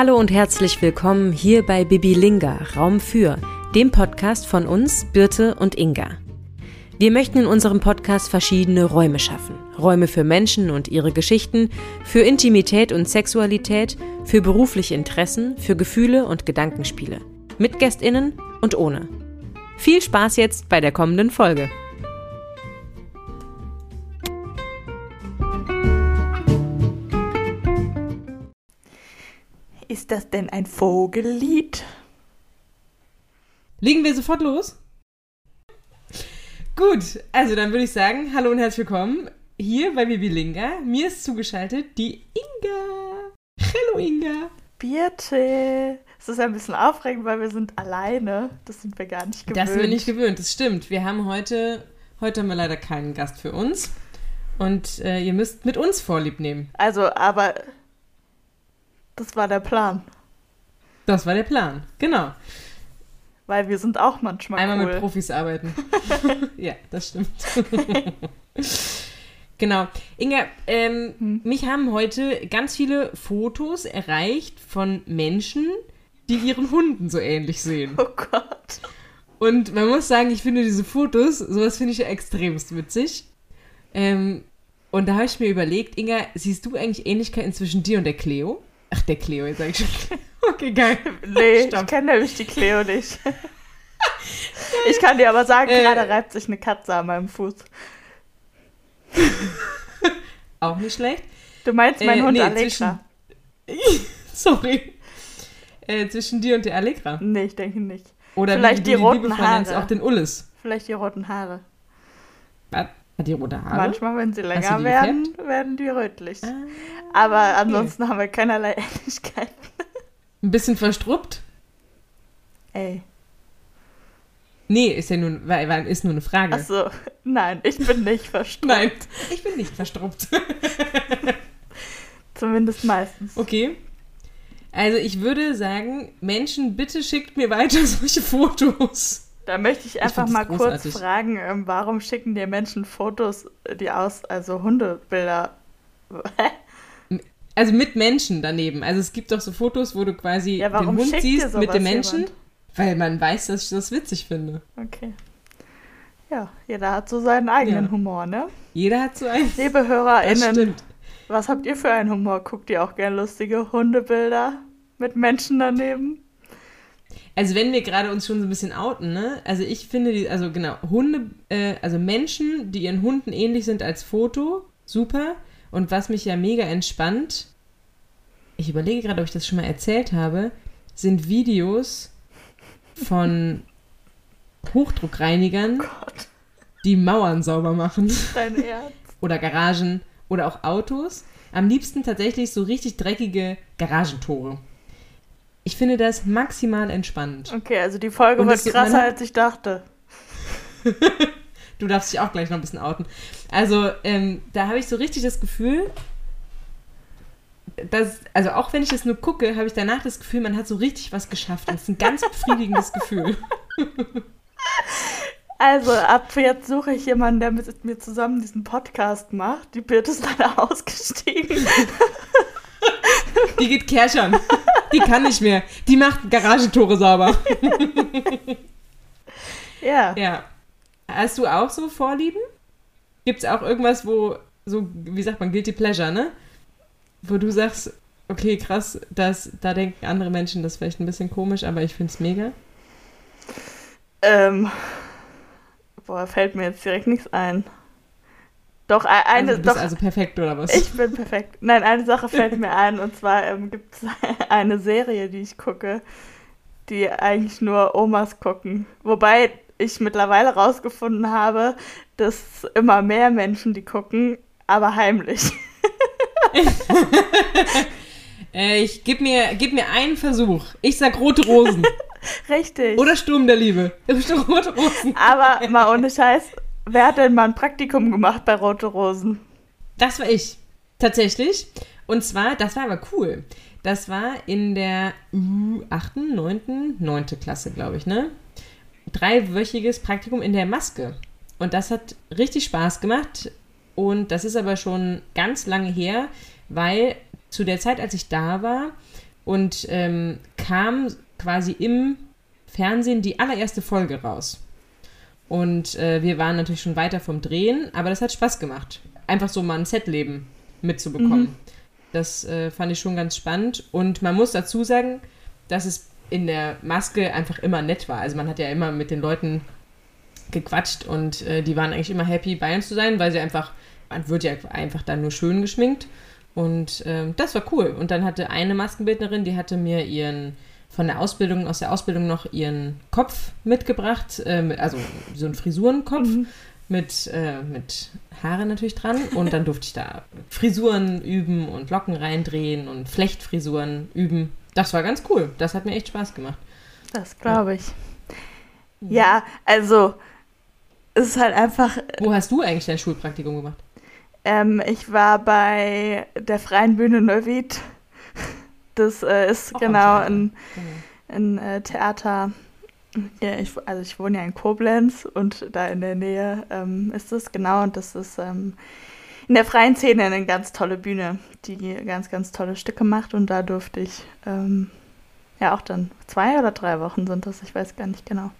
Hallo und herzlich willkommen hier bei Bibilinga, Raum für, dem Podcast von uns, Birte und Inga. Wir möchten in unserem Podcast verschiedene Räume schaffen. Räume für Menschen und ihre Geschichten, für Intimität und Sexualität, für berufliche Interessen, für Gefühle und Gedankenspiele. Mit GästInnen und ohne. Viel Spaß jetzt bei der kommenden Folge. Ist das denn ein Vogellied? Legen wir sofort los? Gut, also dann würde ich sagen, hallo und herzlich willkommen hier bei Bibilinga. Mir ist zugeschaltet die Inga. Hallo Inga. Birte. Es ist ein bisschen aufregend, weil wir sind alleine. Das sind wir gar nicht gewöhnt. Das sind wir nicht gewöhnt, das stimmt. Wir haben heute, heute haben wir leider keinen Gast für uns. Und äh, ihr müsst mit uns Vorlieb nehmen. Also, aber das war der Plan. Das war der Plan, genau. Weil wir sind auch manchmal Einmal cool. mit Profis arbeiten. ja, das stimmt. genau. Inga, ähm, Hm. mich haben heute ganz viele Fotos erreicht von Menschen, die ihren Hunden so ähnlich sehen. Oh Gott. Und man muss sagen, ich finde diese Fotos, sowas finde ich ja extremst witzig. Ähm, und da habe ich mir überlegt, Inga, siehst du eigentlich Ähnlichkeiten zwischen dir und der Cleo? Ach, der Cleo, jetzt sage ich schon. Okay, geil. Nee, Stopp. ich kenne nämlich die Cleo nicht. ich kann dir aber sagen, Äh. gerade reibt sich eine Katze an meinem Fuß. Auch nicht schlecht. Du meinst mein Äh, Hund nee, Alexa? Sorry. Äh, zwischen dir und der Allegra. Nee, ich denke nicht. Oder Vielleicht wie die du roten Haare. auch den Ullis. Vielleicht die roten Haare. Was? Die rote Haare? Manchmal, wenn sie länger werden, werden die rötlich. Ah, Aber ansonsten haben wir keinerlei Ähnlichkeiten. ein bisschen verstruppt? Ey. Nee, ist ja nur, weil- ist nur eine Frage. Achso, nein, ich bin nicht verstrahlt. Nein, ich bin nicht verstruppt. Zumindest meistens. Okay. Also ich würde sagen, Menschen, bitte schickt mir weiter solche Fotos. Da möchte ich einfach find's mal kurz großartig. fragen, ähm, warum schicken dir Menschen Fotos, äh, die aus, also Hundebilder. Also mit Menschen daneben. Also es gibt doch so Fotos, wo du quasi Ja, warum den Hund siehst mit dem Menschen, jemand? weil man weiß, dass ich das witzig finde. Okay. Ja, jeder hat so seinen eigenen Ja. Humor, ne? Jeder hat so einen. Liebe HörerInnen, was habt ihr für einen Humor? Guckt ihr auch gern lustige Hundebilder mit Menschen daneben? Also wenn wir gerade uns schon so ein bisschen outen, ne? Also ich finde die, also genau, Hunde, äh, also Menschen, die ihren Hunden ähnlich sind als Foto, super. Und was mich ja mega entspannt, ich überlege gerade, ob ich das schon mal erzählt habe, sind Videos von Hochdruckreinigern, Gott, die Mauern sauber machen. dein Ernst. Oder Garagen oder auch Autos. Am liebsten tatsächlich so richtig dreckige Garagentore. Ich finde das maximal entspannend. Okay, also die Folge wird krasser, hat- als ich dachte. Du darfst dich auch gleich noch ein bisschen outen. Also, ähm, da habe ich so richtig das Gefühl, dass, also auch wenn ich es nur gucke, habe ich danach das Gefühl, man hat so richtig was geschafft. Das ist ein ganz befriedigendes Gefühl. Also, ab jetzt suche ich jemanden, der mit mir zusammen diesen Podcast macht. Die Birte ist leider ausgestiegen. Die geht Kerschern. Die kann nicht mehr. Die macht Garagentore sauber. Ja. Ja. Hast du auch so Vorlieben? Gibt es auch irgendwas, wo, so, wie sagt man, Guilty Pleasure, ne? Wo du sagst, okay, krass, das, da denken andere Menschen, das vielleicht ein bisschen komisch, aber ich finde es mega. Ähm. Boah, fällt mir jetzt direkt nichts ein. Doch, e- eine. also, du bist doch, also perfekt, oder was? ich bin perfekt. Nein, eine Sache fällt mir ein. Und zwar ähm, gibt es eine Serie, die ich gucke, die eigentlich nur Omas gucken. Wobei ich mittlerweile rausgefunden habe, dass immer mehr Menschen die gucken, aber heimlich. Äh, ich gib mir, gib mir einen Versuch. Ich sag rote Rosen. Richtig. oder Sturm der Liebe. Rote Rosen. Aber mal ohne Scheiß, wer hat denn mal ein Praktikum gemacht bei Rote Rosen? Das war ich. Tatsächlich. Und zwar, das war aber cool. Das war in der uh, 8., 9., 9. Klasse, glaube ich, ne? Dreiwöchiges Praktikum in der Maske. Und das hat richtig Spaß gemacht. Und das ist aber schon ganz lange her, weil zu der Zeit, als ich da war und ähm, kam quasi im Fernsehen die allererste Folge raus. Und äh, wir waren natürlich schon weiter vom Drehen, aber das hat Spaß gemacht. Einfach so mal ein Setleben mitzubekommen. Mhm. Das äh, fand ich schon ganz spannend. Und man muss dazu sagen, dass es in der Maske einfach immer nett war. Also man hat ja immer mit den Leuten gequatscht und äh, die waren eigentlich immer happy, bei uns zu sein, weil sie einfach, man wird ja einfach dann nur schön geschminkt. Und ähm, das war cool. Und dann hatte eine Maskenbildnerin, die hatte mir ihren von der Ausbildung, aus der Ausbildung noch ihren Kopf mitgebracht, äh, also so einen Frisurenkopf mhm. mit, äh, mit Haare natürlich dran. Und dann durfte ich da Frisuren üben und Locken reindrehen und Flechtfrisuren üben. Das war ganz cool. Das hat mir echt Spaß gemacht. Das glaube ich. Ja, also es ist halt einfach. Wo hast du eigentlich dein Schulpraktikum gemacht? Ähm, ich war bei der Freien Bühne Neuwied. Das äh, ist Auch genau ein, ein äh, Theater. Ja, ich, also ich wohne ja in Koblenz und da in der Nähe ähm, ist es genau und das ist ähm, in der freien Szene eine ganz tolle Bühne, die ganz, ganz tolle Stücke macht und da durfte ich ähm, ja auch dann zwei oder drei Wochen sind das, ich weiß gar nicht genau.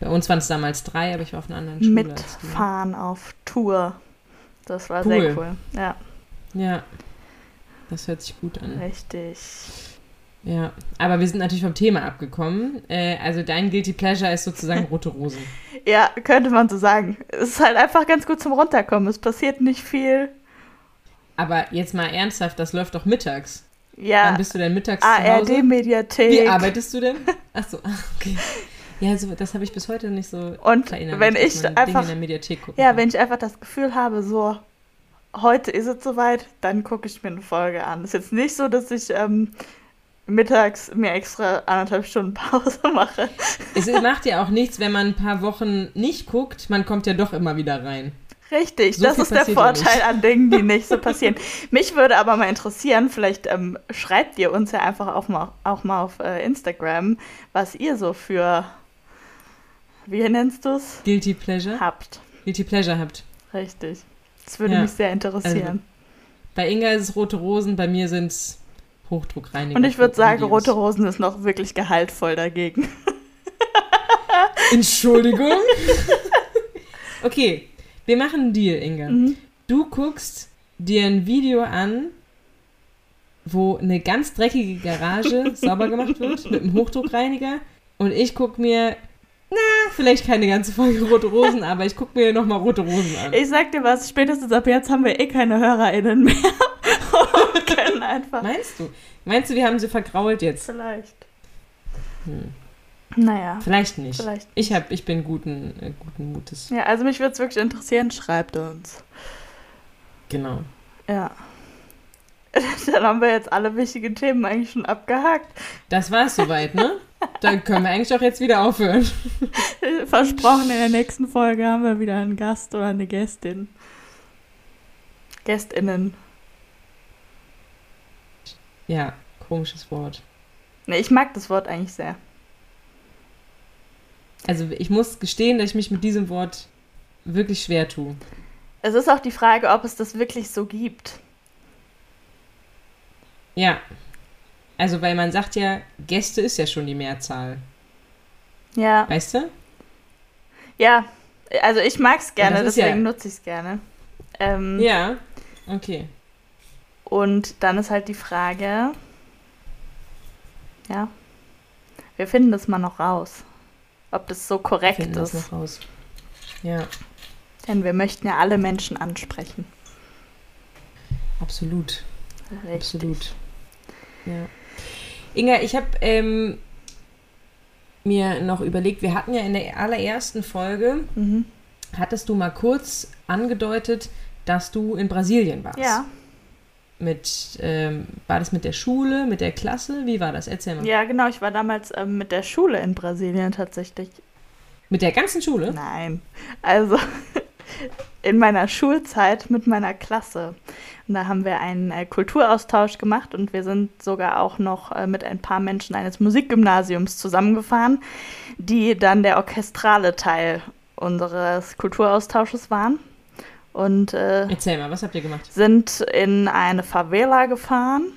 Bei uns waren es damals drei, aber ich war auf einer anderen Schule. Mitfahren auf Tour. Das war cool. sehr cool. Ja. Ja. Das hört sich gut an. Richtig. Ja, aber wir sind natürlich vom Thema abgekommen. Äh, also dein Guilty Pleasure ist sozusagen rote Rosen. ja, könnte man so sagen. Es ist halt einfach ganz gut zum Runterkommen. Es passiert nicht viel. Aber jetzt mal ernsthaft, das läuft doch mittags. Ja. Wann bist du denn mittags ARD-Mediathek. Wie arbeitest du denn? Achso, okay. Ja, also das habe ich bis heute nicht so Und wenn ich einfach, Ja, kann. wenn ich einfach das Gefühl habe, so, heute ist es soweit, dann gucke ich mir eine Folge an. Ist jetzt nicht so, dass ich ähm, mittags mir extra anderthalb Stunden Pause mache. Es macht ja auch nichts, wenn man ein paar Wochen nicht guckt, man kommt ja doch immer wieder rein. Richtig, so das ist der Vorteil an Dingen, die nicht so passieren. Mich würde aber mal interessieren, vielleicht ähm, schreibt ihr uns ja einfach auch mal, auch mal auf äh, Instagram, was ihr so für wie nennst du es? Guilty Pleasure. Habt. Guilty Pleasure habt. Richtig. Das würde ja. mich sehr interessieren. Also, bei Inga ist es rote Rosen, bei mir sind es Hochdruckreiniger. Und ich würde sagen, rote Rosen ist noch wirklich gehaltvoll dagegen. Entschuldigung. okay, wir machen einen Deal, Inga. Mhm. Du guckst dir ein Video an, wo eine ganz dreckige Garage sauber gemacht wird mit einem Hochdruckreiniger. Und ich gucke mir na, vielleicht keine ganze Folge Rote Rosen, aber ich gucke mir nochmal Rote Rosen an. Ich sag dir was, spätestens ab jetzt haben wir eh keine HörerInnen mehr. und können einfach. Meinst du? Meinst du, wir haben sie vergrault jetzt? Vielleicht. Hm. Naja. Vielleicht nicht. Vielleicht nicht. Ich, hab, ich bin guten, äh, guten Mutes. Ja, also mich würde es wirklich interessieren, schreibt uns. Genau. Ja. Dann haben wir jetzt alle wichtigen Themen eigentlich schon abgehakt. Das war es soweit, ne? Dann können wir eigentlich auch jetzt wieder aufhören. Versprochen, in der nächsten Folge haben wir wieder einen Gast oder eine Gästin. Gästinnen. Ja, komisches Wort. Ne, ich mag das Wort eigentlich sehr. Also ich muss gestehen, dass ich mich mit diesem Wort wirklich schwer tue. Es ist auch die Frage, ob es das wirklich so gibt. Ja. Also, weil man sagt ja, Gäste ist ja schon die Mehrzahl. Ja. Weißt du? Ja, also ich mag es gerne, deswegen ja, nutze ich es gerne. Ähm, ja, okay. Und dann ist halt die Frage, ja, wir finden das mal noch raus, ob das so korrekt wir finden ist. Das noch raus. Ja. Denn wir möchten ja alle Menschen ansprechen. Absolut. Richtig. Absolut. Ja. Inga, ich habe ähm, mir noch überlegt, wir hatten ja in der allerersten Folge, mhm. hattest du mal kurz angedeutet, dass du in Brasilien warst. Ja. Mit, ähm, war das mit der Schule, mit der Klasse? Wie war das? Erzähl mal. Ja, genau, ich war damals ähm, mit der Schule in Brasilien tatsächlich. Mit der ganzen Schule? Nein. Also in meiner Schulzeit mit meiner Klasse. Und da haben wir einen äh, Kulturaustausch gemacht und wir sind sogar auch noch äh, mit ein paar Menschen eines Musikgymnasiums zusammengefahren, die dann der orchestrale Teil unseres Kulturaustausches waren. Und äh, Erzähl mal, was habt ihr gemacht? Sind in eine Favela gefahren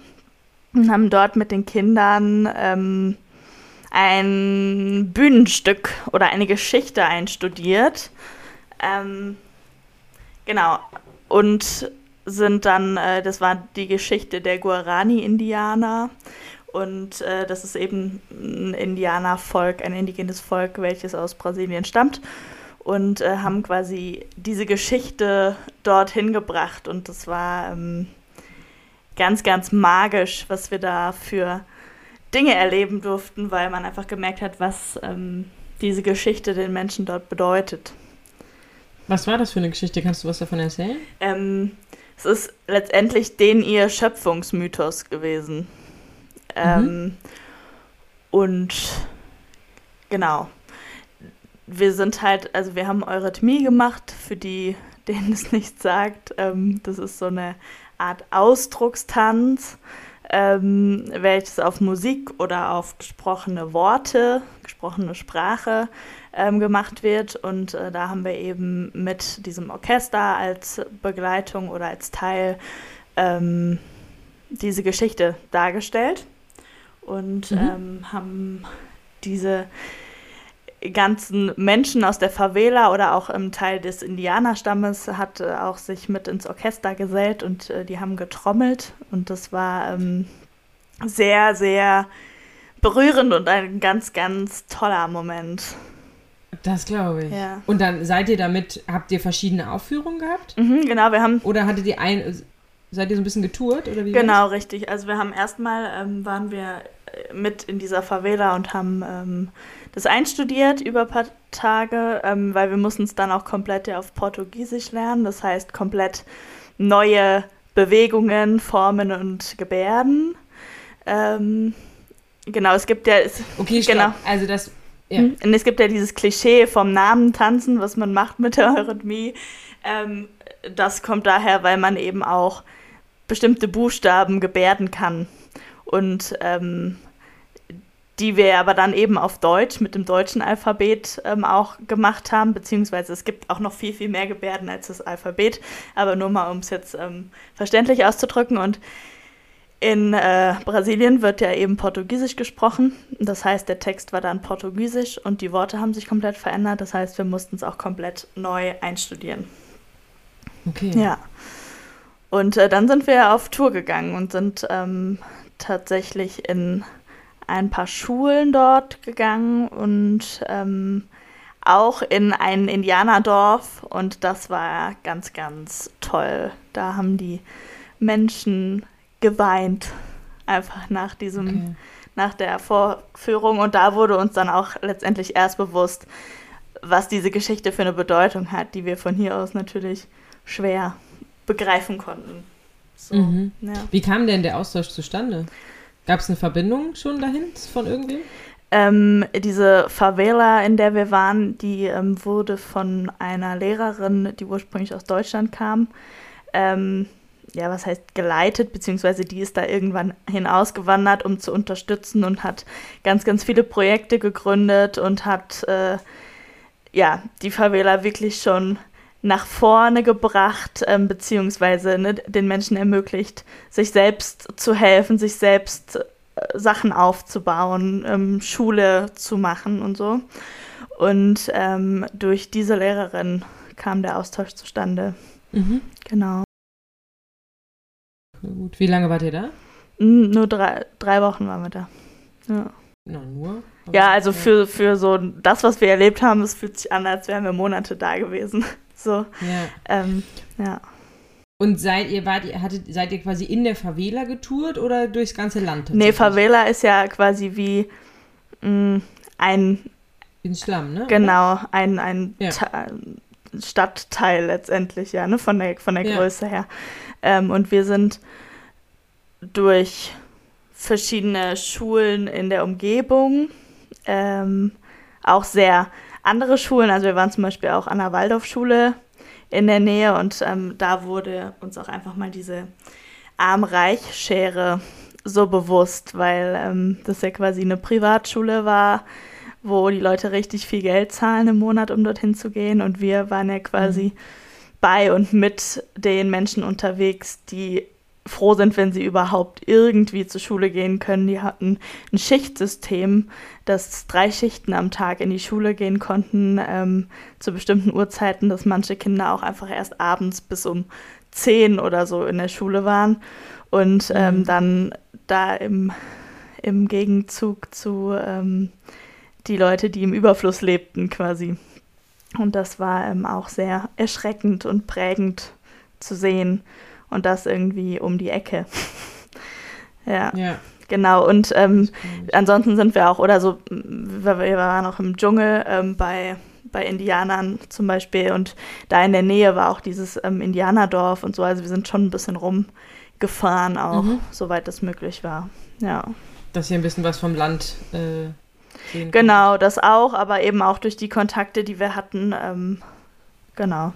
und haben dort mit den Kindern ähm, ein Bühnenstück oder eine Geschichte einstudiert. Ähm, genau. Und sind dann, äh, das war die Geschichte der Guarani-Indianer. Und äh, das ist eben ein Indianervolk, ein indigenes Volk, welches aus Brasilien stammt. Und äh, haben quasi diese Geschichte dorthin gebracht. Und das war ähm, ganz, ganz magisch, was wir da für Dinge erleben durften, weil man einfach gemerkt hat, was ähm, diese Geschichte den Menschen dort bedeutet. Was war das für eine Geschichte? Kannst du was davon erzählen? Ähm, es ist letztendlich den ihr Schöpfungsmythos gewesen. Ähm, mhm. Und genau. Wir sind halt, also wir haben Eurythmie gemacht, für die, denen es nichts sagt. Ähm, das ist so eine Art Ausdruckstanz, ähm, welches auf Musik oder auf gesprochene Worte, gesprochene Sprache ähm, gemacht wird. Und äh, da haben wir eben mit diesem Orchester als Begleitung oder als Teil ähm, diese Geschichte dargestellt und mhm. Ähm, haben diese ganzen Menschen aus der Favela oder auch im Teil des Indianerstammes hat äh, auch sich mit ins Orchester gesellt und äh, die haben getrommelt und das war ähm, sehr, sehr berührend und ein ganz, ganz toller Moment. Das glaube ich. Ja. Und dann seid ihr damit, habt ihr verschiedene Aufführungen gehabt? Mhm, genau, wir haben. Oder hattet ihr ein, seid ihr so ein bisschen getourt oder wie? Genau, richtig. Also wir haben erstmal ähm, waren wir äh, mit in dieser Favela und haben ähm, das einstudiert über ein paar Tage, ähm, weil wir mussten es dann auch komplett ja auf Portugiesisch lernen. Das heißt komplett neue Bewegungen, Formen und Gebärden. Ähm, genau, es gibt ja. Es, okay, stopp. genau. Also das ja. Hm? Und es gibt ja dieses Klischee vom Namen tanzen, was man macht mit der Eurythmie. Ähm, das kommt daher, weil man eben auch bestimmte Buchstaben gebärden kann. Und ähm, die wir aber dann eben auf Deutsch mit dem deutschen Alphabet ähm, auch gemacht haben, beziehungsweise es gibt auch noch viel, viel mehr Gebärden als das Alphabet, aber nur mal, um es jetzt ähm, verständlich auszudrücken. Und in äh, Brasilien wird ja eben Portugiesisch gesprochen. Das heißt, der Text war dann Portugiesisch und die Worte haben sich komplett verändert. Das heißt, wir mussten es auch komplett neu einstudieren. Okay. Ja. Und äh, dann sind wir auf Tour gegangen und sind ähm, tatsächlich in ein paar Schulen dort gegangen und ähm, auch in ein Indianerdorf. Und das war ganz, ganz toll. Da haben die Menschen geweint. Einfach nach diesem, okay. nach der Vorführung. Und da wurde uns dann auch letztendlich erst bewusst, was diese Geschichte für eine Bedeutung hat, die wir von hier aus natürlich schwer begreifen konnten. So, mhm. ja. Wie kam denn der Austausch zustande? Gab es eine Verbindung schon dahin von irgendwem? Ähm, diese Favela, in der wir waren, die ähm, wurde von einer Lehrerin, die ursprünglich aus Deutschland kam, ähm, ja, was heißt geleitet, beziehungsweise die ist da irgendwann hinausgewandert, um zu unterstützen und hat ganz, ganz viele Projekte gegründet und hat äh, ja die Favela wirklich schon nach vorne gebracht, ähm, beziehungsweise ne, den Menschen ermöglicht, sich selbst zu helfen, sich selbst äh, Sachen aufzubauen, ähm, Schule zu machen und so. Und ähm, durch diese Lehrerin kam der Austausch zustande. Mhm. Genau. Gut. Wie lange wart ihr da? Nur drei, drei Wochen waren wir da. Ja. Na, nur? ja, also für, für so das, was wir erlebt haben, es fühlt sich an, als wären wir Monate da gewesen. So. Ja. Ähm, ja. Und seid ihr, wart ihr, hattet, seid ihr quasi in der Favela getourt oder durchs ganze Land? Nee, Favela ist ja quasi wie mh, mm, ein. In Schlamm, ne? Genau, ein, ein ja. Stadtteil letztendlich, ja, ne, von der, von der ja. Größe her. Ähm, und wir sind durch verschiedene Schulen in der Umgebung, ähm, auch sehr andere Schulen, also wir waren zum Beispiel auch an der Waldorfschule in der Nähe und ähm, da wurde uns auch einfach mal diese Arm-Reich-Schere so bewusst, weil ähm, das ja quasi eine Privatschule war, wo die Leute richtig viel Geld zahlen im Monat, um dorthin zu gehen. Und wir waren ja quasi mhm. bei und mit den Menschen unterwegs, die froh sind, wenn sie überhaupt irgendwie zur Schule gehen können. Die hatten ein Schichtsystem, dass drei Schichten am Tag in die Schule gehen konnten, ähm, zu bestimmten Uhrzeiten, dass manche Kinder auch einfach erst abends bis um zehn oder so in der Schule waren und ähm, mhm. dann da im, im Gegenzug zu ähm, die Leute, die im Überfluss lebten quasi. Und das war ähm, auch sehr erschreckend und prägend zu sehen und das irgendwie um die Ecke. ja. ja. Genau, und ähm, ansonsten sind wir auch, oder so, wir, waren auch im Dschungel ähm, bei, bei Indianern zum Beispiel und da in der Nähe war auch dieses ähm, Indianerdorf und so, also wir sind schon ein bisschen rumgefahren auch, mhm. soweit das möglich war, ja. Dass ihr ein bisschen was vom Land äh, sehen Genau, konntet. das auch, aber eben auch durch die Kontakte, die wir hatten, ähm, genau.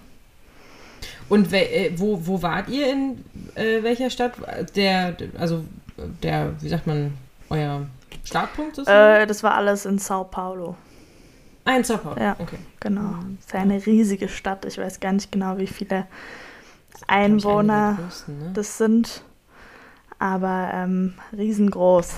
Und äh, wo, wo wart ihr in äh, welcher Stadt? Der, also der, wie sagt man, euer Startpunkt? Äh, das war alles in Sao Paulo. Ah, in Sao Paulo, ja, okay. Genau. Mhm. Das ist ja eine riesige Stadt. Ich weiß gar nicht genau, wie viele Einwohner größten, ne? das sind. Aber ähm, riesengroß.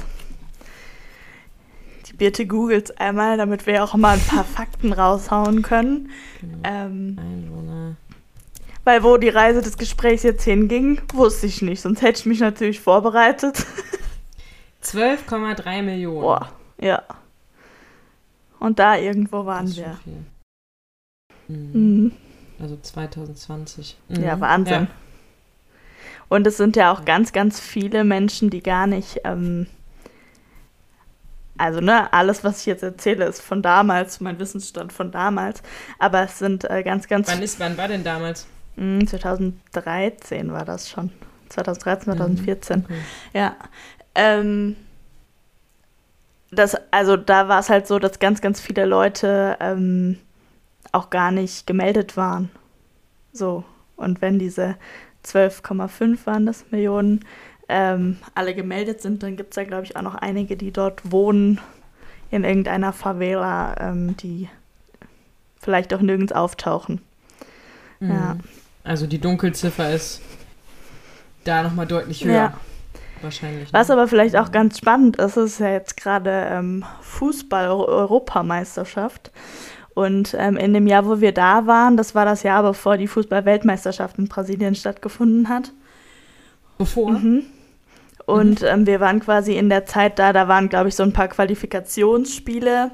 Die Birte googelt einmal, damit wir auch mal ein paar Fakten raushauen können. Genau. Ähm, Einwohner. Weil wo die Reise des Gesprächs jetzt hinging, wusste ich nicht. Sonst hätte ich mich natürlich vorbereitet. 12,3 Millionen. Boah, ja. Und da irgendwo waren wir. Mhm. Mhm. Also 2020. Mhm. Ja, Wahnsinn. Ja. Und es sind ja auch ganz, ganz viele Menschen, die gar nicht, ähm, also ne, alles, was ich jetzt erzähle, ist von damals, mein Wissensstand von damals, aber es sind äh, ganz, ganz. Wann ist, wann war denn damals? 2013 hm, war das schon. 2013, 2014. Mhm. Okay. Ja. Ähm, das, also da war es halt so, dass ganz, ganz viele Leute ähm, auch gar nicht gemeldet waren. So. Und wenn diese 12,5 waren das Millionen ähm, alle gemeldet sind, dann gibt es ja, glaube ich, auch noch einige, die dort wohnen in irgendeiner Favela, ähm, die vielleicht auch nirgends auftauchen. Mhm. Ja. Also die Dunkelziffer ist da nochmal deutlich höher. Ja. Wahrscheinlich. Ne? Was aber vielleicht auch ganz spannend ist, ist ja jetzt gerade ähm, Fußball-Europameisterschaft. Und ähm, in dem Jahr, wo wir da waren, das war das Jahr, bevor die Fußball-Weltmeisterschaft in Brasilien stattgefunden hat. Bevor? Mhm. Und mhm. ähm, wir waren quasi in der Zeit da, da waren, glaube ich, so ein paar Qualifikationsspiele.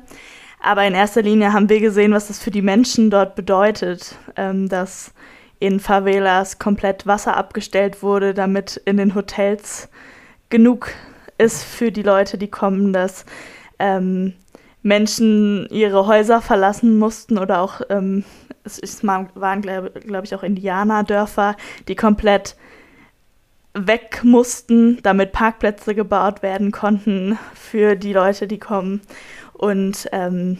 Aber in erster Linie haben wir gesehen, was das für die Menschen dort bedeutet, ähm, dass in Favelas komplett Wasser abgestellt wurde, damit in den Hotels genug ist für die Leute, die kommen, dass ähm, Menschen ihre Häuser verlassen mussten oder auch, ähm, es waren, glaube glaub ich, auch Indianerdörfer, die komplett weg mussten, damit Parkplätze gebaut werden konnten für die Leute, die kommen. Und ähm,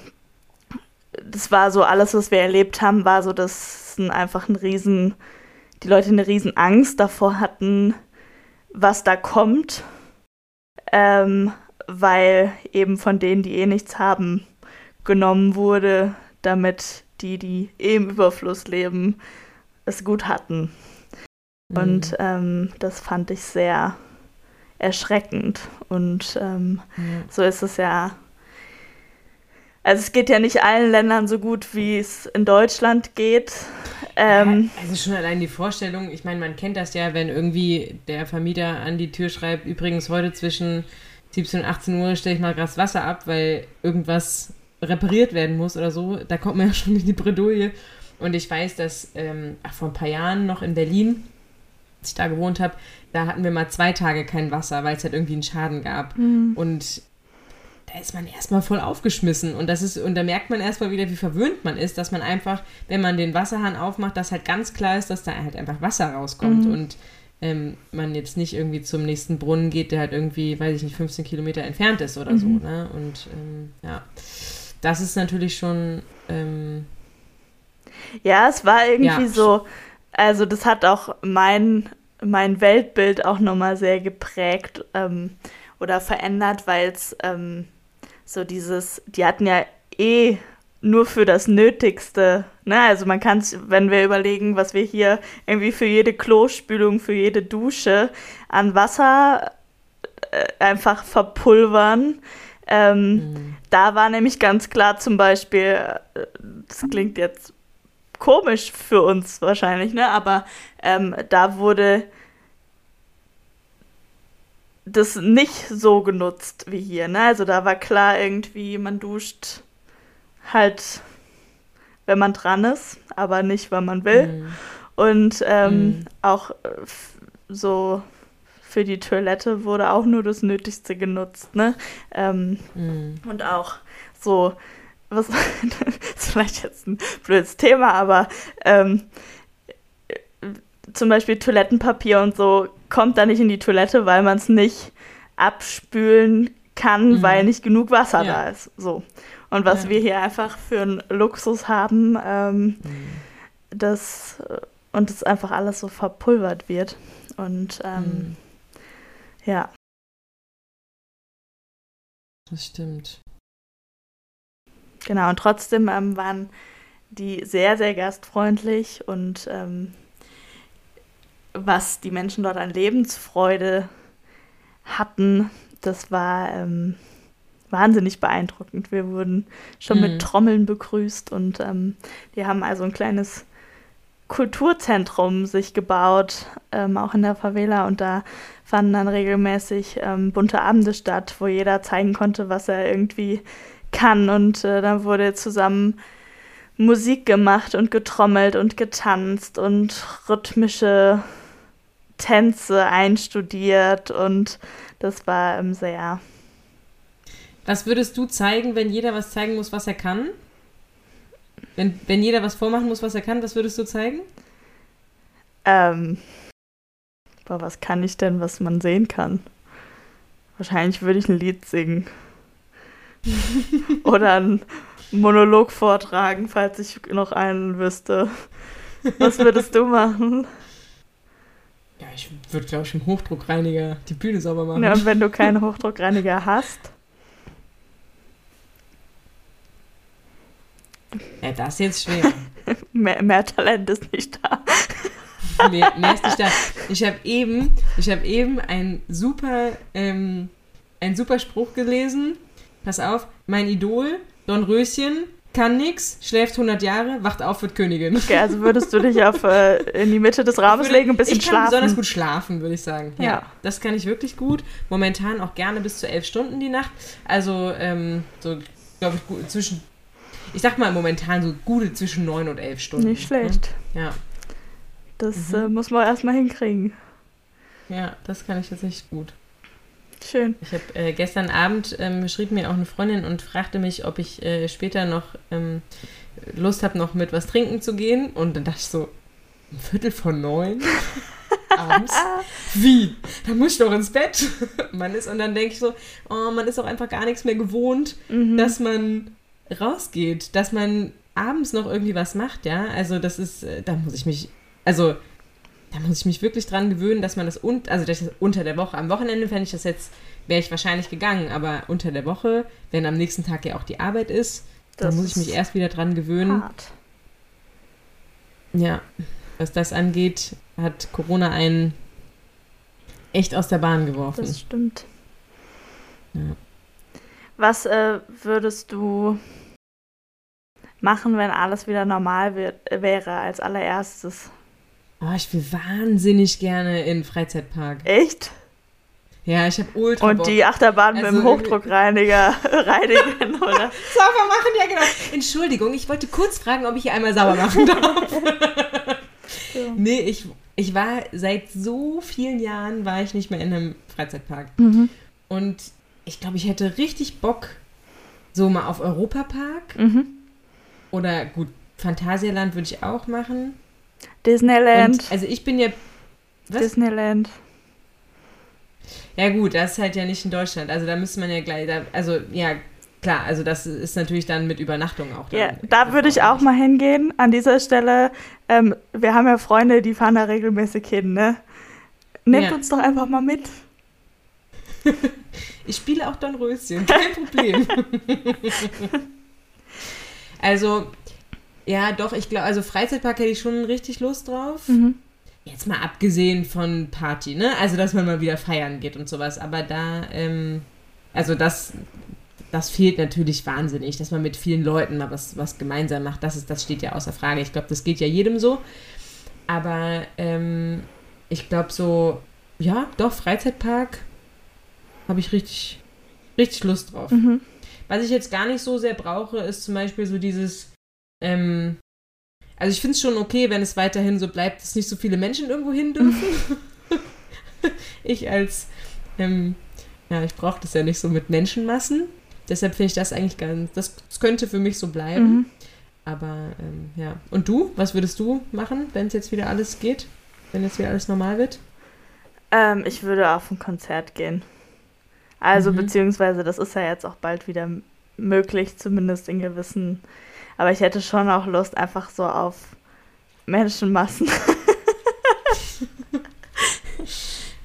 das war so alles, was wir erlebt haben, war so, dass einfach ein riesen, die Leute eine riesen Angst davor hatten, was da kommt, ähm, weil eben von denen, die eh nichts haben, genommen wurde, damit die, die eh im Überfluss leben, es gut hatten. Mhm. Und ähm, das fand ich sehr erschreckend. Und ähm, mhm. so ist es ja also es geht ja nicht allen Ländern so gut, wie es in Deutschland geht. Ähm, also schon allein die Vorstellung, ich meine, man kennt das ja, wenn irgendwie der Vermieter an die Tür schreibt, übrigens heute zwischen 17 und 18 Uhr stelle ich mal Gras Wasser ab, weil irgendwas repariert werden muss oder so. Da kommt man ja schon in die Bredouille. Und ich weiß, dass ähm, ach, vor ein paar Jahren noch in Berlin, als ich da gewohnt habe, da hatten wir mal zwei Tage kein Wasser, weil es halt irgendwie einen Schaden gab. Mhm. Und da ist man erstmal voll aufgeschmissen. Und das ist, und da merkt man erstmal wieder, wie verwöhnt man ist, dass man einfach, wenn man den Wasserhahn aufmacht, dass halt ganz klar ist, dass da halt einfach Wasser rauskommt. Mhm. Und ähm, man jetzt nicht irgendwie zum nächsten Brunnen geht, der halt irgendwie, weiß ich nicht, 15 Kilometer entfernt ist oder mhm. so. Ne? Und ähm, ja, das ist natürlich schon. Ähm, ja, es war irgendwie ja. so, also das hat auch mein, mein Weltbild auch nochmal sehr geprägt ähm, oder verändert, weil es ähm, so dieses, die hatten ja eh nur für das Nötigste. Ne? Also man kann es, wenn wir überlegen, was wir hier irgendwie für jede Klospülung, für jede Dusche an Wasser äh, einfach verpulvern. Ähm, mhm. Da war nämlich ganz klar zum Beispiel, äh, das klingt jetzt komisch für uns wahrscheinlich, ne? aber ähm, da wurde das nicht so genutzt wie hier. Ne? Also da war klar irgendwie, man duscht halt, wenn man dran ist, aber nicht, wenn man will. Mhm. Und ähm, mhm. auch äh, so für die Toilette wurde auch nur das Nötigste genutzt. Ne? Ähm, mhm. Und auch so, was ist vielleicht jetzt ein blödes Thema, aber ähm, zum Beispiel Toilettenpapier und so kommt da nicht in die Toilette, weil man es nicht abspülen kann, mhm. weil nicht genug Wasser ja. da ist. So. Und was ja. wir hier einfach für einen Luxus haben, ähm, mhm. das und es einfach alles so verpulvert wird. Und ähm, mhm. ja. Das stimmt. Genau, und trotzdem ähm, waren die sehr, sehr gastfreundlich und ähm, was die Menschen dort an Lebensfreude hatten, das war ähm, wahnsinnig beeindruckend. Wir wurden schon mhm. mit Trommeln begrüßt und ähm, die haben also ein kleines Kulturzentrum sich gebaut, ähm, auch in der Favela und da fanden dann regelmäßig ähm, bunte Abende statt, wo jeder zeigen konnte, was er irgendwie kann und äh, dann wurde zusammen Musik gemacht und getrommelt und getanzt und rhythmische Tänze einstudiert und das war ähm, sehr. Was würdest du zeigen, wenn jeder was zeigen muss, was er kann? Wenn, wenn jeder was vormachen muss, was er kann, was würdest du zeigen? Ähm. Boah, was kann ich denn, was man sehen kann? Wahrscheinlich würde ich ein Lied singen. Oder einen Monolog vortragen, falls ich noch einen wüsste. Was würdest du machen? Ich würde, glaube ich, im Hochdruckreiniger die Bühne sauber machen. Ja, und wenn du keinen Hochdruckreiniger hast? Ja, das ist jetzt schwer. mehr, mehr Talent ist nicht da. mehr, mehr ist nicht da. Ich habe eben, ich habe eben ein super, ähm, einen super Spruch gelesen. Pass auf, mein Idol, Don Röschen, kann nix, schläft 100 Jahre, wacht auf, wird Königin. Okay, also würdest du dich auf, äh, in die Mitte des Raumes würde, legen und ein bisschen schlafen? Ich kann besonders gut schlafen, würde ich sagen. Ja. ja. das kann ich wirklich gut. Momentan auch gerne bis zu elf Stunden die Nacht. Also, ähm, so, glaube ich, gut, zwischen, ich sag mal momentan so gute zwischen neun und elf Stunden. Nicht schlecht. Ne? Ja. Das mhm. äh, muss man erstmal hinkriegen. Ja, das kann ich tatsächlich gut. Schön. Ich habe äh, gestern Abend ähm, schrieb mir auch eine Freundin und fragte mich, ob ich äh, später noch ähm, Lust habe, noch mit was trinken zu gehen. Und dann dachte ich so, ein Viertel von neun abends. Wie? Da muss ich doch ins Bett. man ist, und dann denke ich so, oh, man ist auch einfach gar nichts mehr gewohnt, mhm. dass man rausgeht, dass man abends noch irgendwie was macht, ja. Also das ist, äh, da muss ich mich, also da muss ich mich wirklich dran gewöhnen, dass man das, un also das unter der Woche, am Wochenende fände ich das jetzt, wäre ich wahrscheinlich gegangen, aber unter der Woche, wenn am nächsten Tag ja auch die Arbeit ist, da muss ich mich erst wieder dran gewöhnen. Hart. Ja, was das angeht, hat Corona einen echt aus der Bahn geworfen. Das stimmt. Ja. Was äh, würdest du machen, wenn alles wieder normal wird, wäre als allererstes? Oh, ich will wahnsinnig gerne in den Freizeitpark. Echt? Ja, ich habe ultra Und Bock. die Achterbahn also, mit dem Hochdruckreiniger reinigen, oder? sauber machen, ja genau. Entschuldigung, ich wollte kurz fragen, ob ich hier einmal sauber machen darf. ja. Nee, ich, ich war seit so vielen Jahren war ich nicht mehr in einem Freizeitpark. Mhm. Und ich glaube, ich hätte richtig Bock, so mal auf Europapark. Mhm. Oder gut, Phantasialand würde ich auch machen. Disneyland. Und, also ich bin ja. Was? Disneyland. Ja, gut, das ist halt ja nicht in Deutschland. Also da müsste man ja gleich. Da, also, ja, klar, also das ist natürlich dann mit Übernachtung auch. ja, da würde ich auch mal hingehen. An dieser Stelle, ähm, wir haben ja Freunde, die fahren da regelmäßig hin, ne? Nehmt ja. uns doch einfach mal mit. ich spiele auch Don Röschen, kein Problem. Also, ja, doch, ich glaube, also Freizeitpark hätte ich schon richtig Lust drauf. Mhm. Jetzt mal abgesehen von Party, ne? Also, dass man mal wieder feiern geht und sowas. Aber da, ähm, also das, das fehlt natürlich wahnsinnig, dass man mit vielen Leuten mal was, was gemeinsam macht. Das, ist, das steht ja außer Frage. Ich glaube, das geht ja jedem so. Aber ähm, ich glaube so, ja, doch, Freizeitpark habe ich richtig, richtig Lust drauf. Mhm. Was ich jetzt gar nicht so sehr brauche, ist zum Beispiel so dieses, ähm, also ich finde es schon okay, wenn es weiterhin so bleibt, dass nicht so viele Menschen irgendwo hin dürfen. ich als, ähm, ja, ich brauche das ja nicht so mit Menschenmassen. Deshalb finde ich das eigentlich ganz, das, das könnte für mich so bleiben. Mhm. Aber ähm, ja. Und du? Was würdest du machen, wenn es jetzt wieder alles geht? Wenn jetzt wieder alles normal wird? Ähm, ich würde auf ein Konzert gehen. Also, Mhm. beziehungsweise, das ist ja jetzt auch bald wieder möglich, zumindest in gewissen. Aber ich hätte schon auch Lust, einfach so auf Menschenmassen.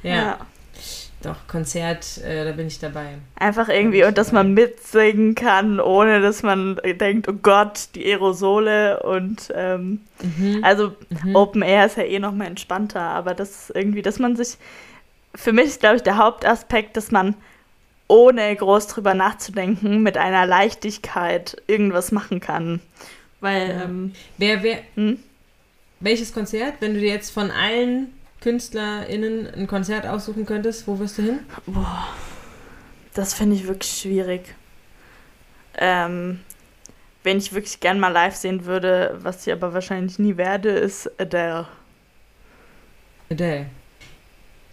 Ja, doch, Konzert, äh, da bin ich dabei. Einfach irgendwie, und dass man mitsingen kann, ohne dass man denkt, oh Gott, die Aerosole und ähm, Mhm. also Mhm. Open Air ist ja eh noch mal entspannter, aber das irgendwie, dass man sich, für mich ist glaube ich der Hauptaspekt, dass man ohne groß drüber nachzudenken mit einer Leichtigkeit irgendwas machen kann. Weil, Ja. ähm, Wer, wer, hm? welches Konzert, wenn du dir jetzt von allen KünstlerInnen ein Konzert aussuchen könntest, wo wirst du hin? Boah, das finde ich wirklich schwierig. Ähm, wenn ich wirklich gern mal live sehen würde, was ich aber wahrscheinlich nie werde, ist Adele. Adele.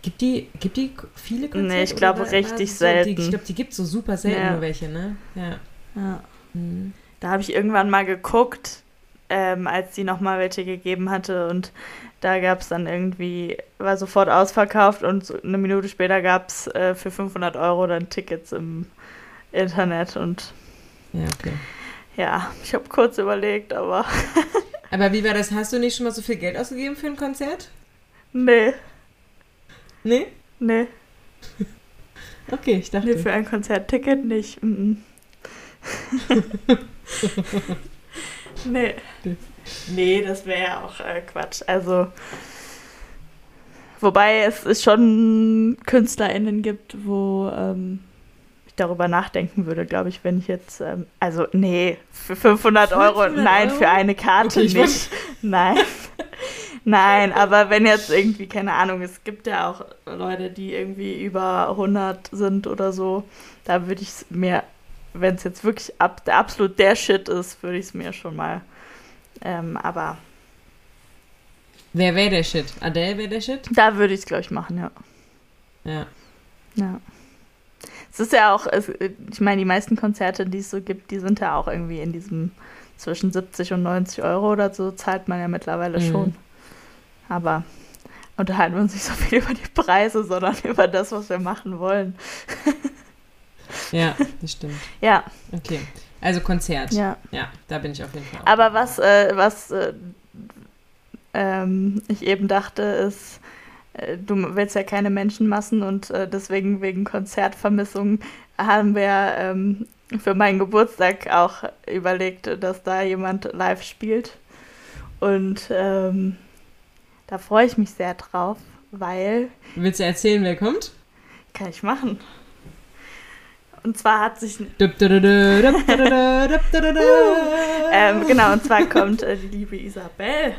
Gibt die, gibt die viele Konzerte? Nee, ich glaube, richtig so, Die, selten. ich glaube, die gibt so super selten Ja. nur welche, ne? Ja. Ja. Mhm. Da habe ich irgendwann mal geguckt, ähm, als sie noch mal welche gegeben hatte und da gab es dann irgendwie, war sofort ausverkauft und so eine Minute später gab es äh, für 500 Euro dann Tickets im Internet und Ja, okay. ja, ich habe kurz überlegt, aber Aber wie war das? Hast du nicht schon mal so viel Geld ausgegeben für ein Konzert? nee, Nee? nee, Okay, ich dachte. nee, für ein Konzertticket nicht. Mm -mm. nee. Nee, das wäre ja auch äh, Quatsch. Also, wobei es, es schon KünstlerInnen gibt, wo ähm, ich darüber nachdenken würde, glaube ich, wenn ich jetzt, ähm, also nee, für 500 Euro, 500 nein, Euro? für eine Karte Okay, ich nicht. Nein. Nein, aber wenn jetzt irgendwie, keine Ahnung, es gibt ja auch Leute, die irgendwie über 100 sind oder so, da würde ich es mir, wenn es jetzt wirklich ab, der absolut der Shit ist, würde ich es mir schon mal, ähm, aber Wer wäre der Shit? Adele wäre der Shit? da würde ich es, glaube ich, machen, ja. Ja. Ja. Es ist ja auch, es, ich meine, die meisten Konzerte, die es so gibt, die sind ja auch irgendwie in diesem zwischen 70 und 90 Euro oder so, zahlt man ja mittlerweile Mhm. schon. Aber unterhalten wir uns nicht so viel über die Preise, sondern über das, was wir machen wollen. Ja, das stimmt. Ja, Okay. Also Konzert. ja. Ja, da bin ich auf jeden Fall. auch. Aber was, äh, was äh, ähm, ich eben dachte, ist, äh, du willst ja keine Menschenmassen und äh, deswegen wegen Konzertvermissung haben wir ähm, für meinen Geburtstag auch überlegt, dass da jemand live spielt. Und ähm, da freue ich mich sehr drauf, weil Willst du erzählen, wer kommt? kann ich machen. Und zwar hat sich. Ähm, genau, und zwar kommt äh, die liebe Isabel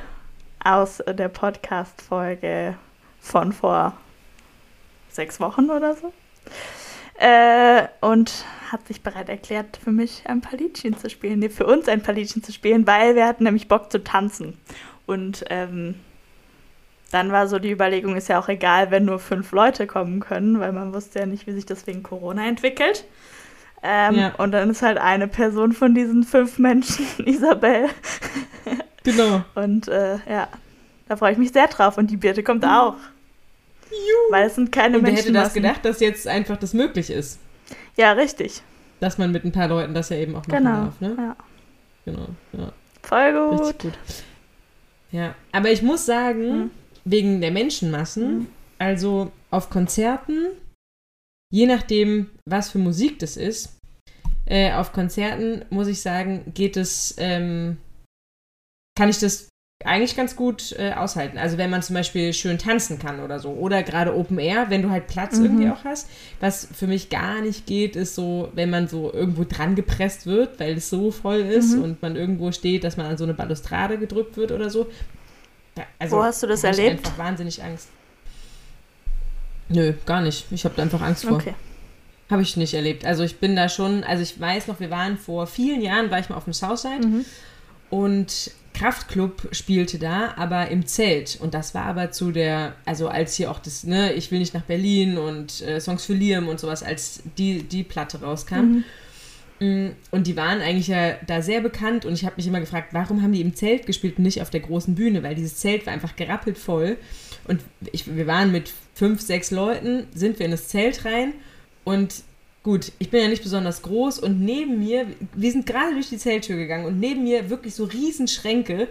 aus äh, der Podcast-Folge von vor sechs Wochen oder so. Äh, und hat sich bereit erklärt, für mich ein paar Liedchen zu spielen, nee, für uns ein paar Liedchen zu spielen, weil wir hatten nämlich Bock zu tanzen. Und ähm, dann war so die Überlegung, ist ja auch egal, wenn nur fünf Leute kommen können, weil man wusste ja nicht, wie sich das wegen Corona entwickelt. Ähm, Ja. Und dann ist halt eine Person von diesen fünf Menschen, Isabel. Genau. Und äh, ja, da freue ich mich sehr drauf. Und die Birte kommt auch. Weil es sind keine Und wer Menschen. hätte das gedacht, dass jetzt einfach das möglich ist? Ja, richtig. Dass man mit ein paar Leuten das ja eben auch machen Genau. darf, ne? Ja. Genau. Ja, Voll gut. gut. Ja, aber ich muss sagen, Mhm. Wegen der Menschenmassen, Mhm. also auf Konzerten, je nachdem, was für Musik das ist, Äh, auf Konzerten, muss ich sagen, geht es, ähm, kann ich das eigentlich ganz gut äh, aushalten. Also wenn man zum Beispiel schön tanzen kann oder so. Oder gerade Open Air, wenn du halt Platz Mhm. irgendwie auch hast. Was für mich gar nicht geht, ist so, wenn man so irgendwo dran gepresst wird, weil es so voll ist Mhm. und man irgendwo steht, dass man an so eine Balustrade gedrückt wird oder so. Ja, also Wo hast du das hab ich erlebt? einfach wahnsinnig Angst. Nö, gar nicht. Ich habe da einfach Angst vor. Okay. Habe ich nicht erlebt. Also ich bin da schon, also ich weiß noch, wir waren vor vielen Jahren, war ich mal auf dem Southside Mhm. und Kraftklub spielte da, aber im Zelt. Und das war aber zu der, also als hier auch das, ne, ich will nicht nach Berlin und äh, Songs für Liam und sowas, als die, die Platte rauskam. Mm, Und die waren eigentlich ja da sehr bekannt und ich habe mich immer gefragt, warum haben die im Zelt gespielt und nicht auf der großen Bühne? Weil dieses Zelt war einfach gerappelt voll. Und ich, wir waren mit fünf, sechs Leuten, sind wir in das Zelt rein und gut, ich bin ja nicht besonders groß und neben mir, wir sind gerade durch die Zelttür gegangen und neben mir wirklich so Riesenschränke,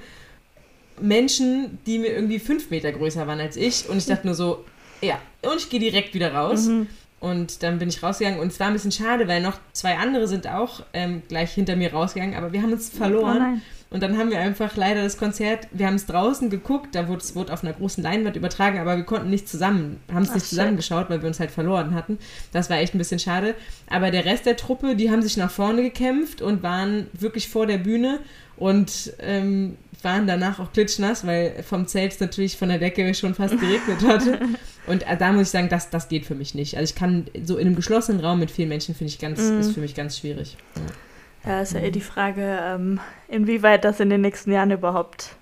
Menschen, die mir irgendwie fünf Meter größer waren als ich und ich dachte nur so, ja, und ich gehe direkt wieder raus. Mhm. Und dann bin ich rausgegangen und es war ein bisschen schade, weil noch zwei andere sind auch ähm, gleich hinter mir rausgegangen, aber wir haben uns Oh verloren. nein. und dann haben wir einfach leider das Konzert, wir haben es draußen geguckt, da wurde es wurde auf einer großen Leinwand übertragen, aber wir konnten nicht zusammen, haben es nicht zusammengeschaut, weil wir uns halt verloren hatten. Das war echt ein bisschen schade. Aber der Rest der Truppe, die haben sich nach vorne gekämpft und waren wirklich vor der Bühne und ähm, waren danach auch klitschnass, weil vom Zelt natürlich von der Decke schon fast geregnet hatte. Und äh, da muss ich sagen, das, das geht für mich nicht. Also ich kann so in einem geschlossenen Raum mit vielen Menschen finde ich ganz, Mhm. ist für mich ganz schwierig. Ja. Ja, ist ja eh die Frage, ähm, inwieweit das in den nächsten Jahren überhaupt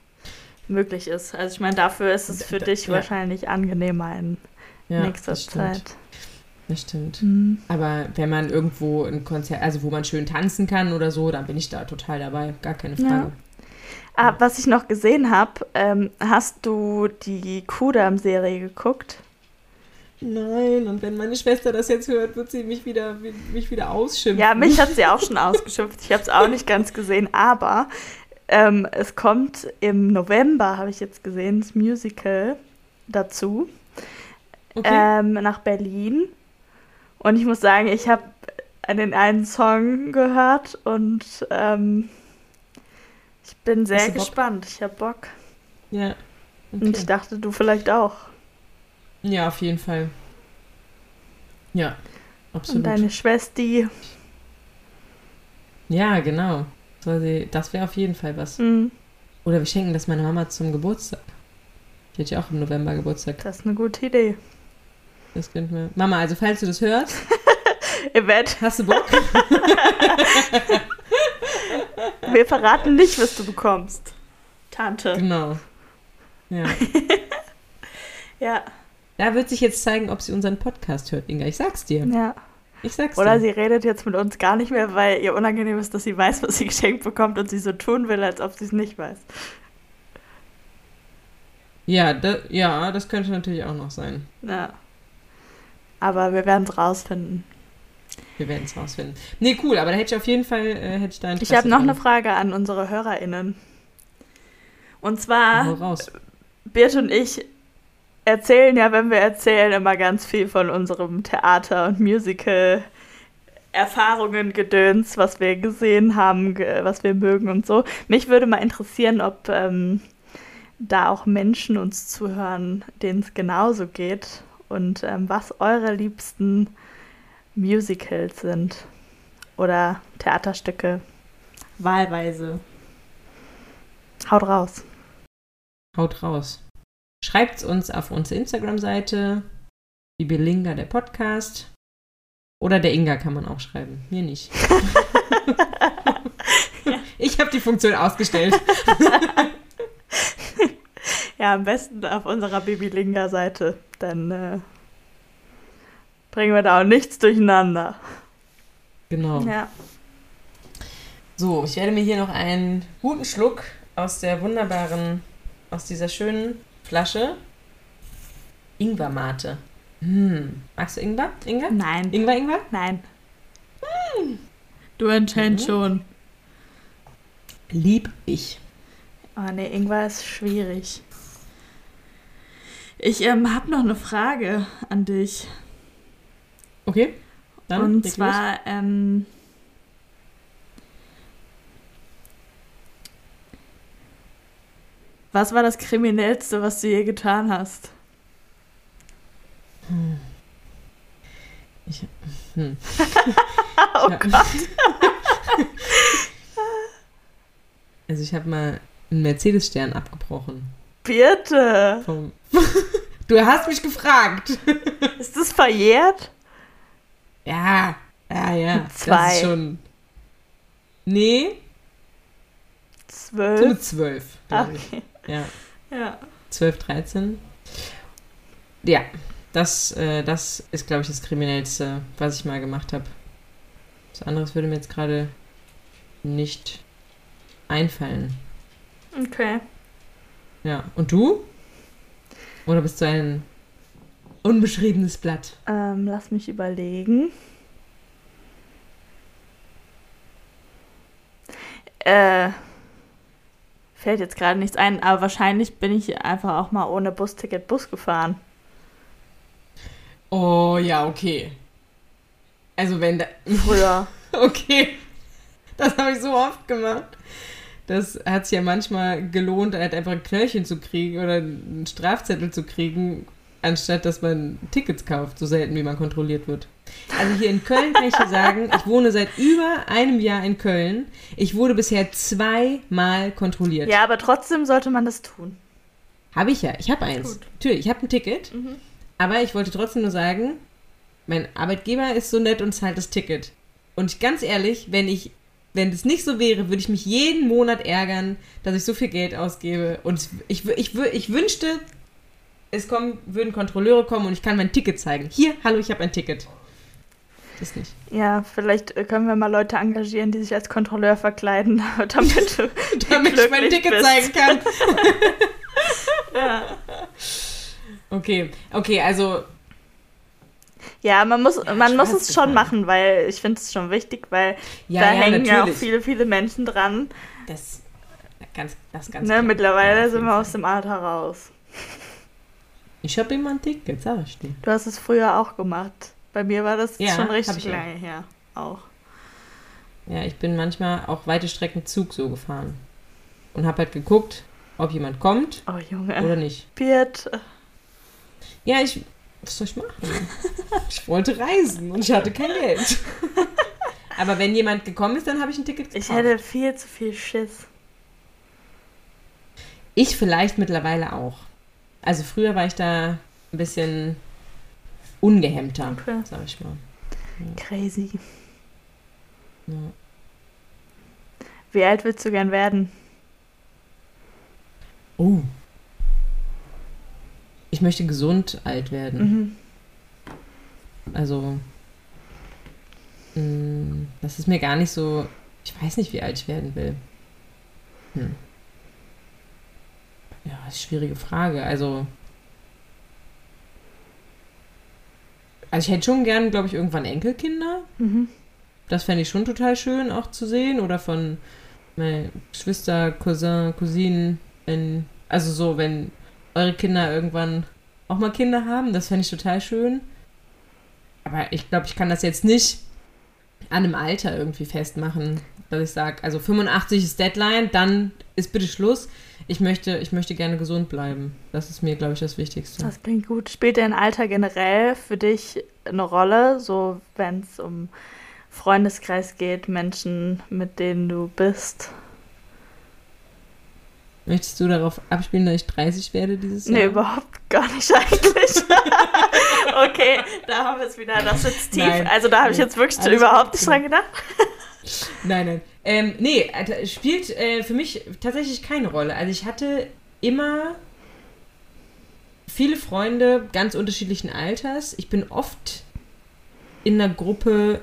möglich ist. Also ich meine, dafür ist es für dich ja. wahrscheinlich angenehmer in Ja, nächster das. Zeit. Das stimmt. Mhm. Aber wenn man irgendwo ein Konzert, also wo man schön tanzen kann oder so, dann bin ich da total dabei. Gar keine. Frage. Ah, was ich noch gesehen habe, ähm, hast du die Kudam-Serie geguckt? Nein, und wenn meine Schwester das jetzt hört, wird sie mich wieder, mich wieder ausschimpfen. Ja, mich hat sie auch schon ausgeschimpft. Ich habe es auch nicht ganz gesehen, aber ähm, es kommt im November, habe ich jetzt gesehen, das Musical dazu Okay. ähm, nach Berlin. Und ich muss sagen, ich habe den einen Song gehört und ähm, ich bin sehr du Bock? gespannt. Ich habe Bock. ja. Und ich Okay. dachte, du vielleicht auch. Ja, auf jeden Fall. Ja, Und absolut. deine Schwester. Ja, genau. Das wäre auf jeden Fall was. Mhm, Oder wir schenken das meiner Mama zum Geburtstag. Die hat ja auch im November Geburtstag. das ist eine gute Idee. Das könnten wir. Mama, also falls du das hörst, Yvette, hast du Bock? wir verraten nicht, was du bekommst. Tante. genau. Ja. Ja, Da wird sich jetzt zeigen, ob sie unseren Podcast hört, Inga. Ich sag's dir. ja. Ich sag's Oder dir. sie redet jetzt mit uns gar nicht mehr, weil ihr unangenehm ist, dass sie weiß, was sie geschenkt bekommt und sie so tun will, als ob sie es nicht weiß. Ja, da, ja, das könnte natürlich auch noch sein. Ja. Aber wir werden es rausfinden. Wir werden es rausfinden. Nee, cool, aber da hätte ich auf jeden Fall, äh, hätte ich da Ich habe noch eine. Frage an unsere HörerInnen. Und zwar. Birt und ich erzählen ja, wenn wir erzählen, immer ganz viel von unserem Theater- und Musical-Erfahrungen, Gedöns, was wir gesehen haben, was wir mögen und so. Mich würde mal interessieren, ob ähm, da auch Menschen uns zuhören, denen es genauso geht und ähm, was eure liebsten Musicals sind oder Theaterstücke. Wahlweise. Haut raus. Haut raus. Schreibt's uns auf unsere Instagram-Seite, Bibilinga, der Podcast. Oder der Inga kann man auch schreiben. Mir nicht. ich habe die Funktion ausgestellt. Ja, am besten auf unserer Bibilinga-Seite. Dann äh, bringen wir da auch nichts durcheinander. Genau. Ja. So, ich werde mir hier noch einen guten Schluck aus der wunderbaren, aus dieser schönen Flasche Ingwermate. Hm. Magst du Ingwer? Ingwer? Nein. Ingwer, Ingwer? Nein. Du anscheinend Mhm. schon. Lieb ich. Oh nee, Ingwer ist schwierig. Ich ähm, habe noch eine Frage an dich. Okay. Dann Und zwar, ähm, was war das Kriminellste, was du je getan hast? Hm. Ich, hm. oh. Gott. also ich habe mal einen Mercedes-Stern abgebrochen. Bitte. Vom du hast mich gefragt. Ist das verjährt? Ja, ja, ja. Das Zwei. ist schon. Nee, so mit Zwölf. zwölf. glaub ich. Okay. Ja, Ja. 12, 13. Ja, das, äh, das ist, glaube ich, das Kriminellste, was ich mal gemacht habe. Was anderes würde mir jetzt gerade nicht einfallen. Okay. Ja, und du? Oder bist du ein unbeschriebenes Blatt? Ähm, lass mich überlegen. Äh, fällt jetzt gerade nichts ein, aber wahrscheinlich bin ich einfach auch mal ohne Busticket Bus gefahren. Oh, ja, okay. Also wenn da... Früher. Okay. Das habe ich so oft gemacht. Das hat sich ja manchmal gelohnt, halt einfach ein Knöllchen zu kriegen oder einen Strafzettel zu kriegen, anstatt dass man Tickets kauft, so selten wie man kontrolliert wird. Also hier in Köln kann ich dir sagen, ich wohne seit über einem Jahr in Köln. Ich wurde bisher zweimal kontrolliert. ja, aber trotzdem sollte man das tun. Habe ich ja. Ich habe eins. Gut. Natürlich, ich habe ein Ticket. Mhm. Aber ich wollte trotzdem nur sagen, mein Arbeitgeber ist so nett und zahlt das Ticket. Und ich, ganz ehrlich, wenn ich, wenn das nicht so wäre, würde ich mich jeden Monat ärgern, dass ich so viel Geld ausgebe. Und ich, ich, wü- ich wünschte, es kommen, würden Kontrolleure kommen und ich kann mein Ticket zeigen. Hier, hallo, ich habe ein Ticket. Das nicht. Ja, vielleicht können wir mal Leute engagieren, die sich als Kontrolleur verkleiden, damit du Damit ich mein Ticket bist. zeigen kann. Ja. Okay, okay, also Ja, man muss, man muss es schon machen, weil ich finde es schon wichtig, weil ja, da ja, hängen ja auch natürlich. viele, viele Menschen dran. Das, ganz, das ganz Ne, mittlerweile Ja, sind wir aus dem Alter raus. Ich habe immer ein Ticket, sag ich dir. Du hast es früher auch gemacht. Bei mir war das Ja, schon richtig ich auch. lange her. Auch. Ja, ich bin manchmal auch weite Strecken Zug so gefahren. Und habe halt geguckt, ob jemand kommt Oh, Junge. oder nicht. Piet. Ja, ich. Was soll ich machen? Ich wollte reisen und ich hatte kein Geld. Aber wenn jemand gekommen ist, dann habe ich ein Ticket gekauft. Ich hätte viel zu viel Schiss. Ich vielleicht mittlerweile auch. Also früher war ich da ein bisschen ungehemmter, Okay. sag ich mal. Crazy. Ja. Wie alt willst du gern werden? Oh. Ich möchte gesund alt werden. Mhm. Also, mh, das ist mir gar nicht so. Ich weiß nicht, wie alt ich werden will. Hm. Ja, ist eine schwierige Frage. Also. Also, ich hätte schon gern, glaube ich, irgendwann Enkelkinder. Mhm. Das fände ich schon total schön auch zu sehen. Oder von meinen Geschwister, Cousin, Cousinen. Wenn, also so, wenn eure Kinder irgendwann auch mal Kinder haben, das fände ich total schön. Aber ich glaube, ich kann das jetzt nicht an einem Alter irgendwie festmachen, dass ich sage, also 85 ist Deadline, dann ist bitte Schluss. Ich möchte, ich möchte gerne gesund bleiben. Das ist mir, glaube ich, das Wichtigste. Das klingt gut. Spielt dein Alter generell für dich eine Rolle, so wenn es um Freundeskreis geht, Menschen, mit denen du bist? Möchtest du darauf abspielen, dass ich 30 werde dieses Jahr? Nee, überhaupt gar nicht eigentlich. okay, da haben wir es wieder. Das sitzt tief. Nein. Also da habe ich jetzt wirklich überhaupt nicht dran gedacht. Nein, nein. Ähm, nee, Alter, spielt äh, für mich tatsächlich keine Rolle. Also ich hatte immer viele Freunde ganz unterschiedlichen Alters. Ich bin oft in einer Gruppe,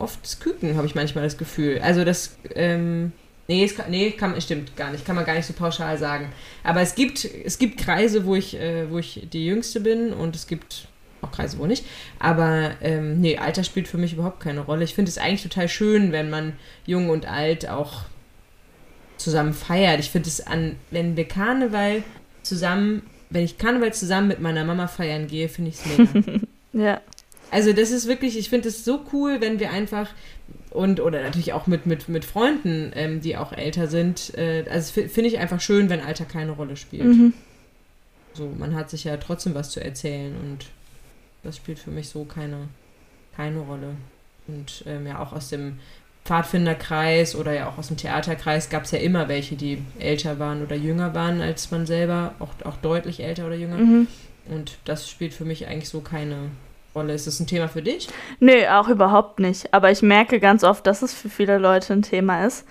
oft Sküken, habe ich manchmal das Gefühl. Also das, ähm, nee, es nee, kann, stimmt gar nicht, kann man gar nicht so pauschal sagen. Aber es gibt, es gibt Kreise, wo ich, äh, wo ich die Jüngste bin und es gibt auch Kreise, wo nicht. Aber ähm, nee, Alter spielt für mich überhaupt keine Rolle. Ich finde es eigentlich total schön, wenn man jung und alt auch zusammen feiert. Ich finde es an, wenn wir Karneval zusammen, wenn ich Karneval zusammen mit meiner Mama feiern gehe, finde ich es mega. Ja. Also das ist wirklich, ich finde es so cool, wenn wir einfach Und, oder natürlich auch mit, mit, mit Freunden, ähm, die auch älter sind. Äh, also finde ich einfach schön, wenn Alter keine Rolle spielt. Mhm. So, man hat sich ja trotzdem was zu erzählen und das spielt für mich so keine, keine Rolle. Und ähm, ja, auch aus dem Pfadfinderkreis oder ja auch aus dem Theaterkreis gab es ja immer welche, die älter waren oder jünger waren als man selber, auch, auch deutlich älter oder jünger. Mhm. Und das spielt für mich eigentlich so keine Rolle. Ist das ein Thema für dich? Nee, auch überhaupt nicht. Aber ich merke ganz oft, dass es für viele Leute ein Thema ist.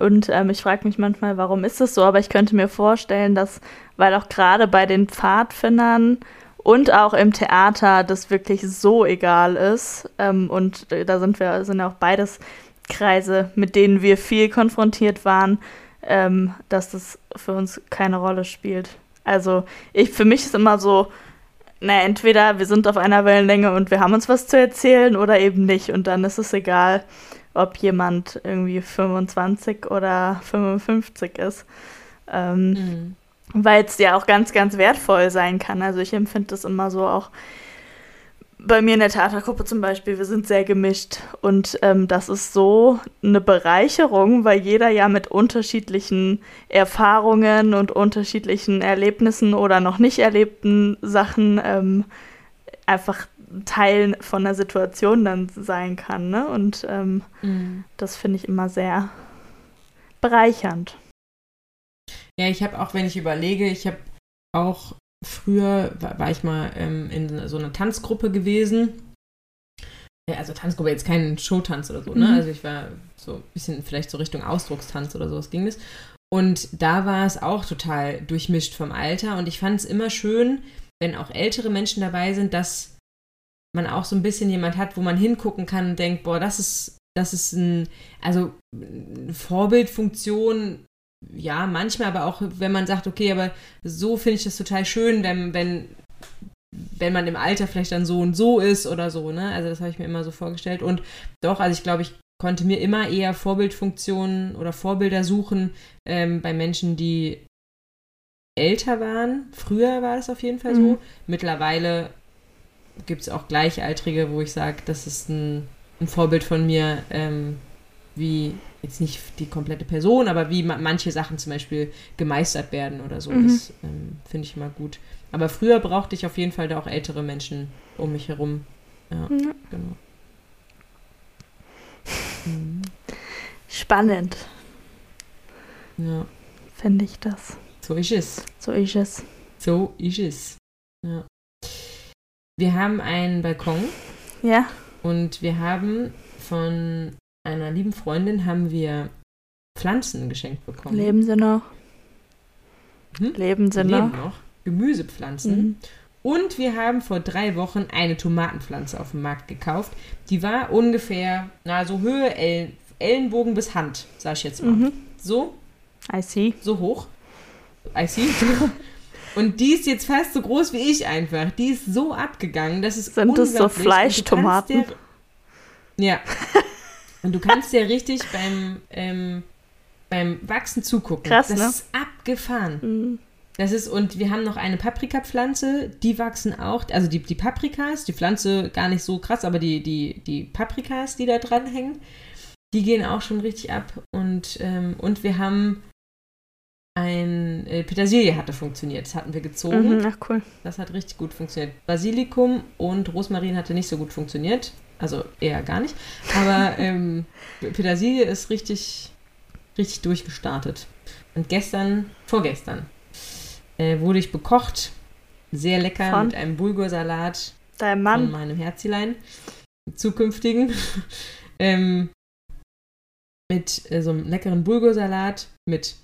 Und ähm, ich frage mich manchmal, warum ist es so? Aber ich könnte mir vorstellen, dass, weil auch gerade bei den Pfadfindern und auch im Theater das wirklich so egal ist. Ähm, und da sind wir, sind auch beides Kreise, mit denen wir viel konfrontiert waren, ähm, dass das für uns keine Rolle spielt. Also ich, für mich ist immer so, na, entweder wir sind auf einer Wellenlänge und wir haben uns was zu erzählen oder eben nicht. Und dann ist es egal, ob jemand irgendwie 25 oder 55 ist. Ähm, Mhm. Weil es ja auch ganz, ganz wertvoll sein kann. Also ich empfinde das immer so auch bei mir in der Theatergruppe zum Beispiel, wir sind sehr gemischt und ähm, das ist so eine Bereicherung, weil jeder ja mit unterschiedlichen Erfahrungen und unterschiedlichen Erlebnissen oder noch nicht erlebten Sachen ähm, einfach Teil von der Situation dann sein kann. Ne? Und ähm, Mhm. das finde ich immer sehr bereichernd. Ja, ich habe auch, wenn ich überlege, ich habe auch früher, war, war ich mal ähm, in so einer Tanzgruppe gewesen. Ja, also Tanzgruppe, jetzt kein Showtanz oder so, ne? Mhm. Also ich war so ein bisschen vielleicht so Richtung Ausdruckstanz oder sowas ging das. Und da war es auch total durchmischt vom Alter. Und ich fand es immer schön, wenn auch ältere Menschen dabei sind, dass man auch so ein bisschen jemand hat, wo man hingucken kann und denkt, boah, das ist, das ist ein, also eine Vorbildfunktion, ja, manchmal, aber auch, wenn man sagt, okay, aber so finde ich das total schön, wenn, wenn, wenn man im Alter vielleicht dann so und so ist oder so, ne? Also das habe ich mir immer so vorgestellt. Und doch, also ich glaube, ich konnte mir immer eher Vorbildfunktionen oder Vorbilder suchen ähm, bei Menschen, die älter waren. Früher war das auf jeden Fall so. Mhm. Mittlerweile gibt es auch Gleichaltrige, wo ich sage, das ist ein, ein Vorbild von mir, ähm, wie jetzt nicht die komplette Person, aber wie ma manche Sachen zum Beispiel gemeistert werden oder so. Mhm. Das ähm, finde ich immer gut. Aber früher brauchte ich auf jeden Fall da auch ältere Menschen um mich herum. Ja, Ja. genau. Mhm. Spannend, Ja, finde ich das. so ist es. So ist es. So ist es. Ja. Wir haben einen Balkon Ja, und wir haben von einer lieben Freundin haben wir Pflanzen geschenkt bekommen. leben sie noch. Hm? Leben sie Sie noch. leben noch. Gemüsepflanzen. Mhm. Und wir haben vor drei Wochen eine Tomatenpflanze auf dem Markt gekauft. Die war ungefähr, na, so Höhe Ellen, Ellenbogen bis Hand, sag ich jetzt mal. Mhm. So, I see. so hoch. I see. Und die ist jetzt fast so groß wie ich einfach. Die ist so abgegangen, das ist Sind das so Fleischtomaten? Ja. Und du kannst dir richtig beim, ähm, beim Wachsen zugucken. Krass, das ne? ist abgefahren. Mhm. Das ist, und wir haben noch eine Paprikapflanze, die wachsen auch, also die, die Paprikas, die Pflanze gar nicht so krass, aber die, die, die Paprikas, die da dran hängen, die gehen auch schon richtig ab. Und, ähm, und wir haben ein äh, Petersilie hatte funktioniert. Das hatten wir gezogen. Mhm. Ach cool. Das hat richtig gut funktioniert. Basilikum und Rosmarin hatte nicht so gut funktioniert. Also eher gar nicht. Aber ähm, Petersilie ist richtig, richtig durchgestartet. Und gestern, vorgestern, äh, wurde ich bekocht. Sehr lecker Von? mit einem Bulgursalat Dein von Mann. meinem Herzilein. Zukünftigen. ähm, mit äh, so einem leckeren Bulgursalat, mit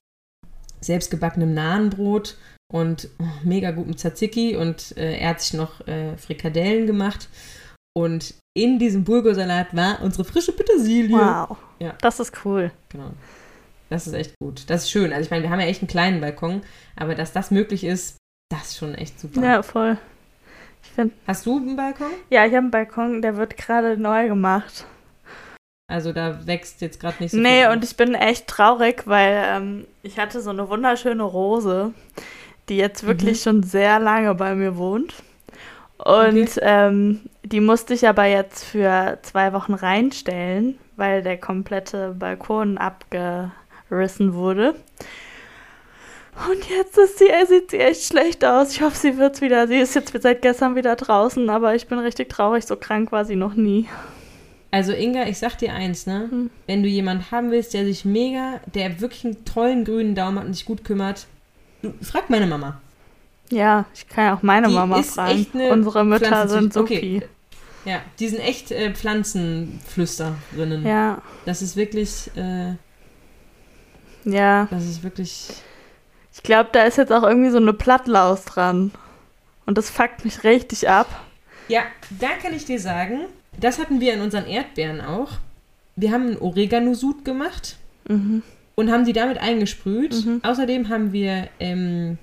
selbstgebackenem Nahenbrot und oh, mega gutem Tzatziki und äh, er hat sich noch äh, Frikadellen gemacht und in diesem Bulgursalat war unsere frische Petersilie. Wow. Ja. Das ist cool. Genau. Das ist echt gut. Das ist schön. Also ich meine, wir haben ja echt einen kleinen Balkon, aber dass das möglich ist, das ist schon echt super. Ja, voll. Ich finde, Hast du einen Balkon? ja, ich habe einen Balkon, der wird gerade neu gemacht. Also da wächst jetzt gerade nicht so Nee, viel. und ich bin echt traurig, weil ähm, ich hatte so eine wunderschöne Rose, die jetzt wirklich Mhm. schon sehr lange bei mir wohnt. Und Okay. ähm, die musste ich aber jetzt für zwei Wochen reinstellen, weil der komplette Balkon abgerissen wurde. Und jetzt ist sie, äh, sieht sie echt schlecht aus. Ich hoffe, sie wird's wieder. Sie ist jetzt seit gestern wieder draußen, aber ich bin richtig traurig. So krank war sie noch nie. Also Inga, ich sag dir eins, ne? Hm. Wenn du jemanden haben willst, der sich mega, der wirklich einen tollen grünen Daumen hat und sich gut kümmert, frag meine Mama. Ja, ich kann ja auch meine Die Mama ist fragen. echt eine Unsere Mütter sind okay. supi. Ja, die sind echt äh, Pflanzenflüsterinnen. Ja, Das ist wirklich, äh, ja. das ist wirklich. Ich glaube, da ist jetzt auch irgendwie so eine Plattlaus dran. Und das fuckt mich richtig ab. Ja, da kann ich dir sagen, das hatten wir in unseren Erdbeeren auch. Wir haben einen Oregano-Sud gemacht Mhm. und haben die damit eingesprüht. Mhm. Außerdem haben wir ähm,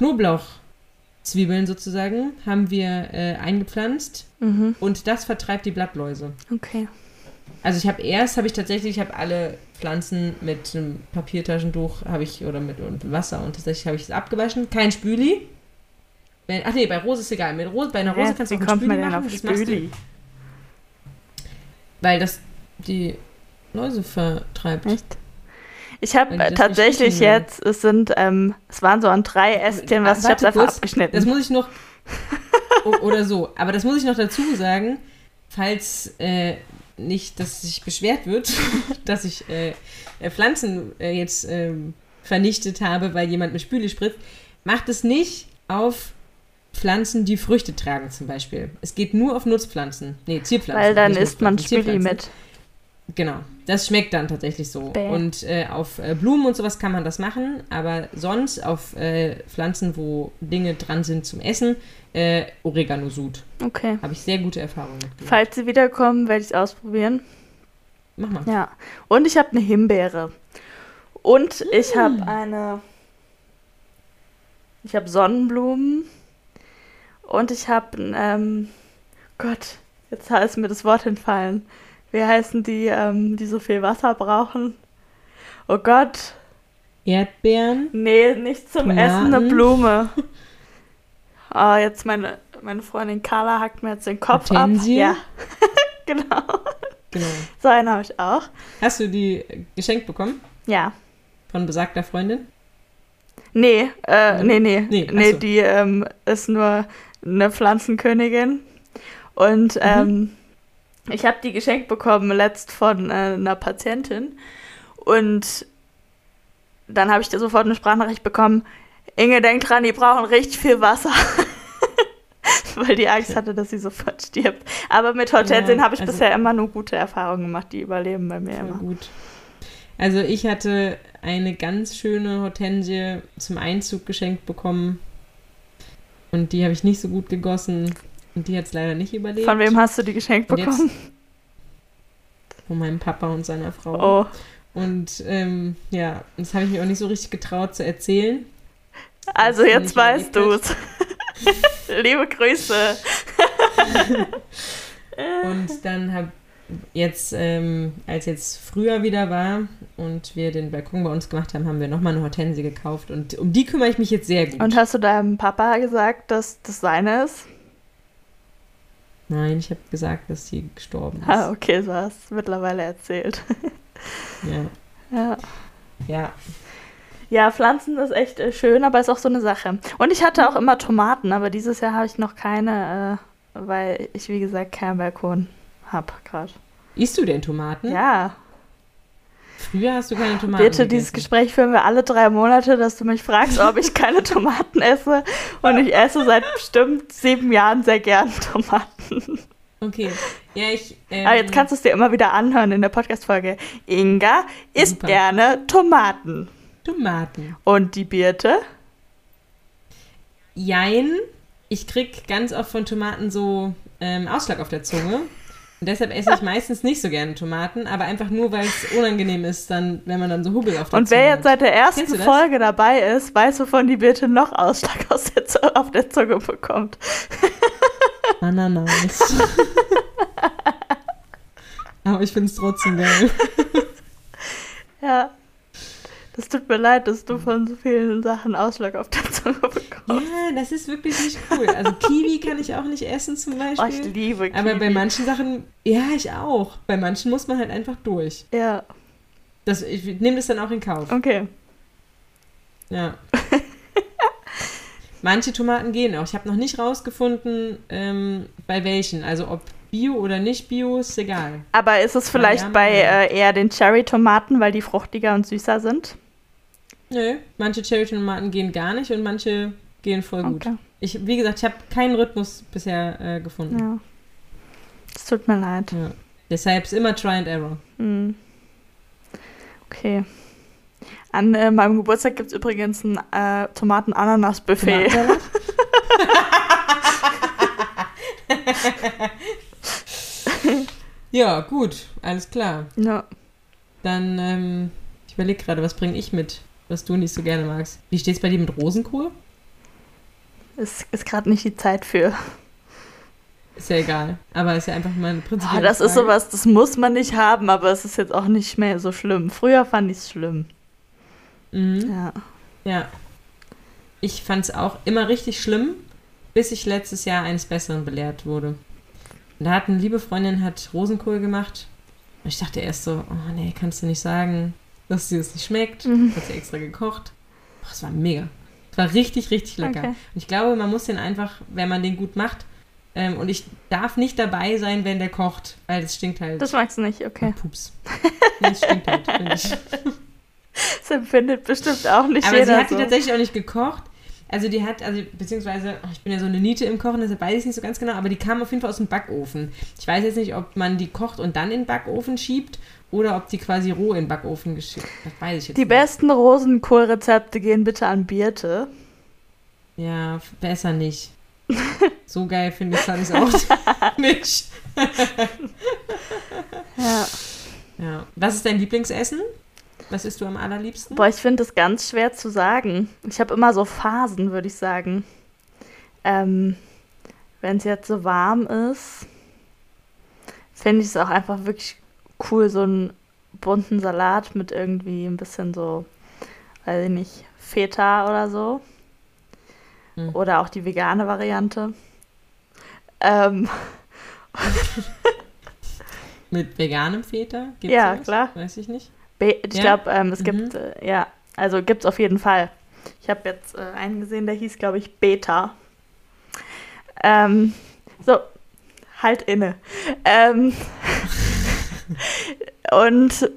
Knoblauchzwiebeln sozusagen, haben wir äh, eingepflanzt Mhm. und das vertreibt die Blattläuse. Okay. Also ich habe erst, habe ich tatsächlich, ich habe alle Pflanzen mit einem Papiertaschentuch, habe ich, oder mit und Wasser und tatsächlich habe ich es abgewaschen. Kein Spüli. Wenn, ach nee, bei Rose ist egal. Mit Rose, bei einer Rose Hä? kannst du auch einen Spüli machen. auf das Spüli? Weil das die Läuse vertreibt. Echt? Ich habe tatsächlich jetzt, es sind, ähm, es waren so an drei Ästchen, was ich hab's einfach abgeschnitten. Das muss ich noch. oder so. Aber das muss ich noch dazu sagen, falls äh, nicht, dass sich beschwert wird, dass ich äh, äh, Pflanzen äh, jetzt ähm, vernichtet habe, weil jemand mit Spüle spritzt. Macht es nicht auf Pflanzen, die Früchte tragen, zum Beispiel. Es geht nur auf Nutzpflanzen. Nee, Zierpflanzen. weil dann isst man Spüli mit. Genau, das schmeckt dann tatsächlich so. Bäh. Und äh, auf äh, Blumen und sowas kann man das machen, aber sonst auf äh, Pflanzen, wo Dinge dran sind zum Essen, äh, Oregano-Sud. Okay. Habe ich sehr gute Erfahrungen mit. Falls sie wiederkommen, werde ich es ausprobieren. Mach mal. Ja. Und ich habe eine Himbeere. Und ich Mm. habe eine. Ich habe Sonnenblumen. Und ich habe. Ähm, Gott, jetzt ist mir das Wort entfallen. Wie heißen die, ähm, die so viel Wasser brauchen? Oh Gott. Erdbeeren. Nee, nicht zum Tomaten. Essen, eine Blume. Ah, jetzt meine, meine Freundin Carla hackt mir jetzt den Kopf Hortensie? ab. Ja. genau. Genau. So eine habe ich auch. Hast du die äh, geschenkt bekommen Ja. von besagter Freundin? Nee, äh, nee, nee. Nee, Nee, so. die ähm, ist nur eine Pflanzenkönigin. Und Mhm. Ich habe die geschenkt bekommen letzt von äh, einer Patientin. Und dann habe ich da sofort eine Sprachnachricht bekommen. Inge, denk dran, die brauchen richtig viel Wasser. Weil die Angst hatte, dass sie sofort stirbt. Aber mit Hortensien Ja, habe ich also- bisher immer nur gute Erfahrungen gemacht. Die überleben bei mir immer. gut. Also ich hatte eine ganz schöne Hortensie zum Einzug geschenkt bekommen. Und die habe ich nicht so gut gegossen. Und die hat es leider nicht überlebt. Von wem hast du die geschenkt bekommen? Von meinem Papa und seiner Frau. Oh, Und ähm, ja, das habe ich mir auch nicht so richtig getraut zu erzählen. also das jetzt weißt du es. Liebe Grüße. Und dann habe jetzt, ähm, als jetzt früher wieder war und wir den Balkon bei uns gemacht haben, haben wir nochmal eine Hortensie gekauft. Und um die kümmere ich mich jetzt sehr gut. Und hast du deinem Papa gesagt, dass das seine ist? Nein, ich habe gesagt, dass sie gestorben ist. Ah, okay, so hast du mittlerweile erzählt. Ja. Ja. ja. ja, Pflanzen ist echt äh, schön, aber ist auch so eine Sache. Und ich hatte auch immer Tomaten, aber dieses Jahr habe ich noch keine, äh, weil ich, wie gesagt, keinen Balkon habe gerade. Isst du denn Tomaten? Ja, Früher hast du keine Tomaten bitte, dieses gegessen. Gespräch führen wir alle drei Monate, dass du mich fragst, ob ich keine Tomaten esse. Und ich esse seit bestimmt sieben Jahren sehr gern Tomaten. Okay. Ja, ich. Ähm, Aber jetzt kannst du es dir immer wieder anhören in der Podcast-Folge. Inga isst Super. gerne Tomaten. Tomaten. Und die Birte? Jein. Ich krieg ganz oft von Tomaten so ähm, Ausschlag auf der Zunge. Und deshalb esse ich meistens nicht so gerne Tomaten, aber einfach nur, weil es unangenehm ist, dann, wenn man dann so Hubbel auf der Und Zunge wer jetzt seit der ersten? Folge dabei ist, weiß, wovon die Birte noch Ausschlag aus der auf der Zunge bekommt. Ananas. aber ich finde es trotzdem geil. Ja. Es tut mir leid, dass du von so vielen Sachen Ausschlag auf der Zunge bekommst. Ja, das ist wirklich nicht cool. Also Kiwi kann ich auch nicht essen zum Beispiel. Oh, ich liebe Kiwi. Aber bei manchen Sachen, ja, ich auch. Bei manchen muss man halt einfach durch. Ja, Das, ich nehme das dann auch in Kauf. okay. Ja. Manche Tomaten gehen auch. Ich habe noch nicht rausgefunden, ähm, bei welchen. Also ob Bio oder nicht Bio, ist egal. Aber ist es vielleicht ja, bei äh, eher den Cherry-Tomaten, weil die fruchtiger und süßer sind? Nö, manche Cherry-Tomaten gehen gar nicht und manche gehen voll gut. Okay. Ich, wie gesagt, ich habe keinen Rhythmus bisher äh, gefunden. Ja. Es tut mir leid. Ja. Deshalb ist immer Try and Error. Hm. Okay. An äh, meinem Geburtstag gibt es übrigens ein äh, Tomaten-Ananas-Buffet. Ja, gut, alles klar. Ja. Dann, ähm, ich überlege gerade, was bringe ich mit, was du nicht so gerne magst. Wie steht's bei dir mit Rosenkohl? Ist, ist gerade nicht die Zeit für. Ist ja egal. Aber ist ja einfach mal eine Oh, prinzipielle das ist Frage. sowas, das muss man nicht haben, aber es ist jetzt auch nicht mehr so schlimm. Früher fand ich es schlimm. Mhm. Ja. Ja. Ich fand es auch immer richtig schlimm, bis ich letztes Jahr eines Besseren belehrt wurde. Und da hat eine liebe Freundin hat Rosenkohl gemacht. Und ich dachte erst so, oh nee, kannst du nicht sagen, dass dir das nicht schmeckt. Mhm. Hat sie extra gekocht. Boah, es war mega. Es war richtig, richtig lecker. Okay. Und ich glaube, man muss den einfach, wenn man den gut macht, ähm, und ich darf nicht dabei sein, wenn der kocht, weil es stinkt halt. Das magst du nicht, okay. Pups. Nee, es stinkt halt, finde ich. Das empfindet bestimmt auch nicht Aber sie jeder hat die so. tatsächlich auch nicht gekocht. Also die hat, also beziehungsweise, ich bin ja so eine Niete im Kochen, deshalb weiß ich es nicht so ganz genau, aber die kam auf jeden Fall aus dem Backofen. Ich weiß jetzt nicht, ob man die kocht und dann in den Backofen schiebt oder ob die quasi roh in den Backofen geschiebt. Das weiß ich jetzt Die nicht. besten Rosenkohlrezepte gehen bitte an Birte. Ja, besser nicht. So geil finde ich es auch nicht. Ja. Ja. Was ist dein Lieblingsessen? Was isst du am allerliebsten? Boah, ich finde das ganz schwer zu sagen. Ich habe immer so Phasen, würde ich sagen. Ähm, Wenn es jetzt so warm ist, finde ich es auch einfach wirklich cool, so einen bunten Salat mit irgendwie ein bisschen so, weiß ich nicht, Feta oder so. Hm. Oder auch die vegane Variante. Ähm, Mit veganem Feta? Gibt's Ja, sowas? klar. Weiß ich nicht. Ich Ja? glaube, ähm, es Mhm. gibt, äh, ja, also gibt es auf jeden Fall. Ich habe jetzt äh, einen gesehen, der hieß, glaube ich, Beta. Ähm, so, halt inne. Ähm, und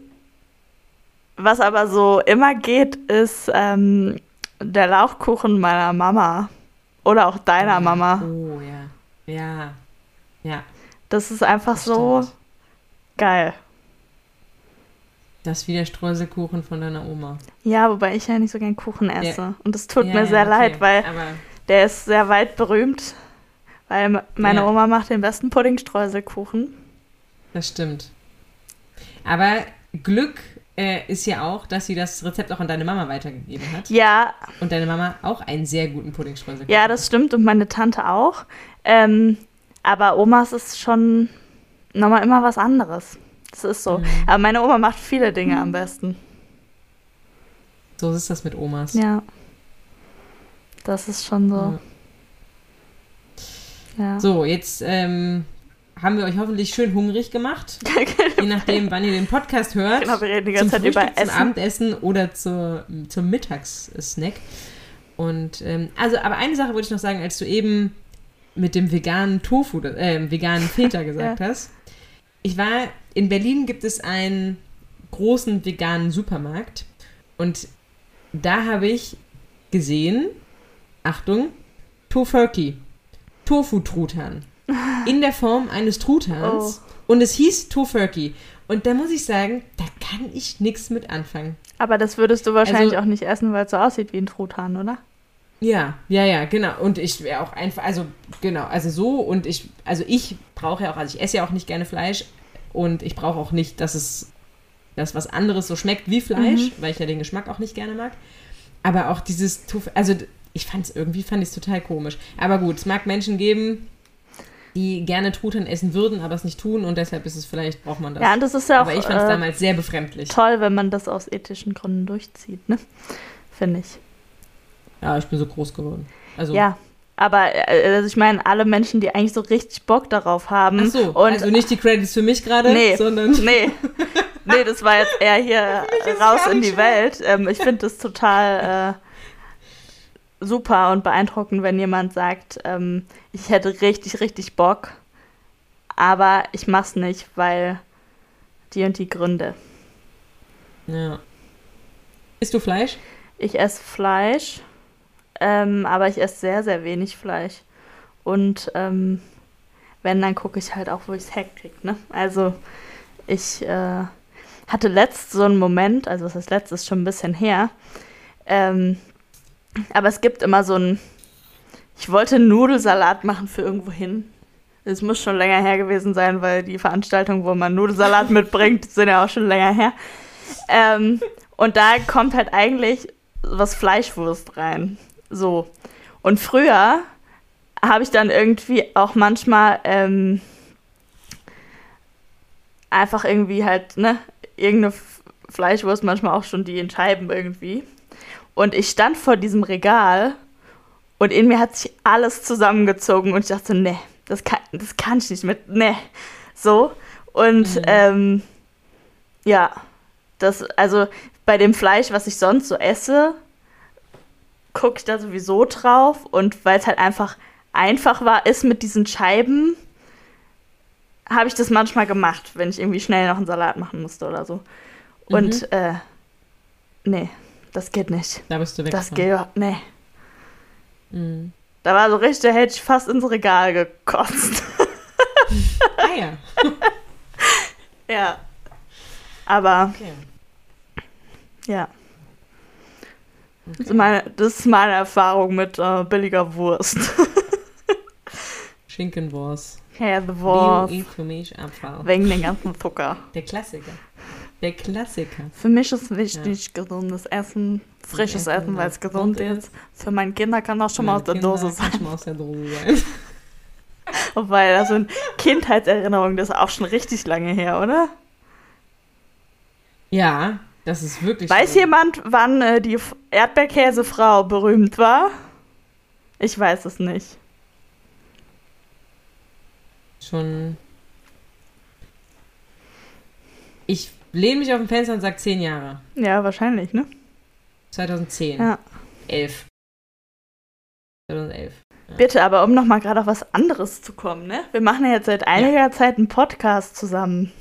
was aber so immer geht, ist ähm, der Lauchkuchen meiner Mama. Oder auch deiner Mama. Oh, ja. Ja. Ja. Das ist einfach das so geil. Das ist wie der Streuselkuchen von deiner Oma. Ja, wobei ich ja nicht so gern Kuchen esse. Und es tut Ja, mir ja, sehr okay. leid, weil Aber Der ist sehr weit berühmt, weil meine Ja. Oma macht den besten Puddingstreuselkuchen. das stimmt. Aber Glück äh, ist ja auch, dass sie das Rezept auch an deine Mama weitergegeben hat. Ja, Und deine Mama auch einen sehr guten Puddingstreuselkuchen. ja, das stimmt und meine Tante auch. Ähm, aber Omas ist schon nochmal immer was anderes. Das ist so. Mhm. Aber meine Oma macht viele Dinge am besten. So ist das mit Omas. Ja. Das ist schon so. Ja. So, jetzt ähm, haben wir euch hoffentlich schön hungrig gemacht. Je nachdem, wann ihr den Podcast hört. genau, wir reden die zum ganze Zeit Frühstück, über zum Essen. Abendessen oder zur, zum Mittagssnack. Und ähm, also, aber eine Sache wollte ich noch sagen, als du eben mit dem veganen Tofu, äh, veganen Feta gesagt hast. Ich war, in Berlin gibt es einen großen veganen Supermarkt und da habe ich gesehen, Achtung, Tofurkey, Tofu-Truthahn. In der Form eines Truthahns. Und es hieß Tofurkey. Und da muss ich sagen, da kann ich nichts mit anfangen. Aber das würdest du wahrscheinlich Also- auch nicht essen, weil es so aussieht wie ein Truthahn, oder? Ja, ja, ja, genau. Und ich wäre auch einfach, also genau, also so und ich, also ich brauche ja auch, also ich esse ja auch nicht gerne Fleisch und ich brauche auch nicht, dass es, dass was anderes so schmeckt wie Fleisch, Mhm. weil ich ja den Geschmack auch nicht gerne mag. Aber auch dieses, also ich fand es irgendwie, fand ich es total komisch. Aber gut, es mag Menschen geben, die gerne Truthahn essen würden, aber es nicht tun und deshalb ist es vielleicht, braucht man das. Ja, das ist ja auch aber ich fand es äh, damals sehr befremdlich. toll, wenn man das aus ethischen Gründen durchzieht, ne? Finde ich. Ja, ich bin so groß geworden. Also, Ja. Aber äh, also ich meine, alle Menschen, die eigentlich so richtig Bock darauf haben. Ach so, und also nicht die Credits für mich gerade, Nee. sondern Nee. Nee, das war jetzt eher hier ist raus in die Welt. Ähm, ich finde das total äh, super und beeindruckend, wenn jemand sagt, ähm, ich hätte richtig, richtig Bock, aber ich mach's nicht, weil die und die Gründe. ja. Isst du Fleisch? Ich esse Fleisch, ähm, aber ich esse sehr, sehr wenig Fleisch. Und ähm, wenn, dann gucke ich halt auch, wo ich es herkriege. Ne? Also ich äh, hatte letzt so einen Moment, also was heißt letztes schon ein bisschen her, ähm, aber es gibt immer so ein, ich wollte einen Nudelsalat machen für irgendwo hin. Es muss schon länger her gewesen sein, weil die Veranstaltungen, wo man Nudelsalat mitbringt, sind ja auch schon länger her. Ähm, und da kommt halt eigentlich was Fleischwurst rein. So. Und früher habe ich dann irgendwie auch manchmal ähm, einfach irgendwie halt, ne, irgendeine Fleischwurst, manchmal auch schon die in Scheiben irgendwie. Und ich stand vor diesem Regal und in mir hat sich alles zusammengezogen und ich dachte, nee, das kann, das kann ich nicht mit, nee. So. Und Mhm. ähm, ja, das, also bei dem Fleisch, was ich sonst so esse, gucke ich da sowieso drauf und weil es halt einfach einfach war, ist mit diesen Scheiben, habe ich das manchmal gemacht, wenn ich irgendwie schnell noch einen Salat machen musste oder so. Und äh, nee, das geht nicht. Da bist du weg. Das geht, nee. Mhm. Da war so richtig, da hätte ich fast ins Regal gekotzt. Ah ja. ja. Aber Okay. ja. Das, ist meine, das ist meine Erfahrung mit äh, billiger Wurst. Schinkenwurst. ja, the Wurst. Wegen den ganzen Zucker. Der Klassiker. Der Klassiker. Für mich ist wichtig gesundes Essen, frisches Essen, Essen, weil es gesund gesund ist. Für meine Kinder kann auch schon mal aus der Kinder Dose kann sein. schon mal aus der Dose sein. Weil das sind Kindheitserinnerungen, das ist auch schon richtig lange her, oder? Ja, das ist wirklich Weiß so. jemand, wann äh, die Erdbeerkäsefrau berühmt war? Ich weiß es nicht. schon. Ich lehne mich auf dem Fenster und sage zehn Jahre. Ja, wahrscheinlich, ne? 2010. Ja. 11. 2011. Bitte, aber um nochmal gerade auf was anderes zu kommen, ne? Wir machen ja jetzt seit einiger Zeit einen Podcast zusammen.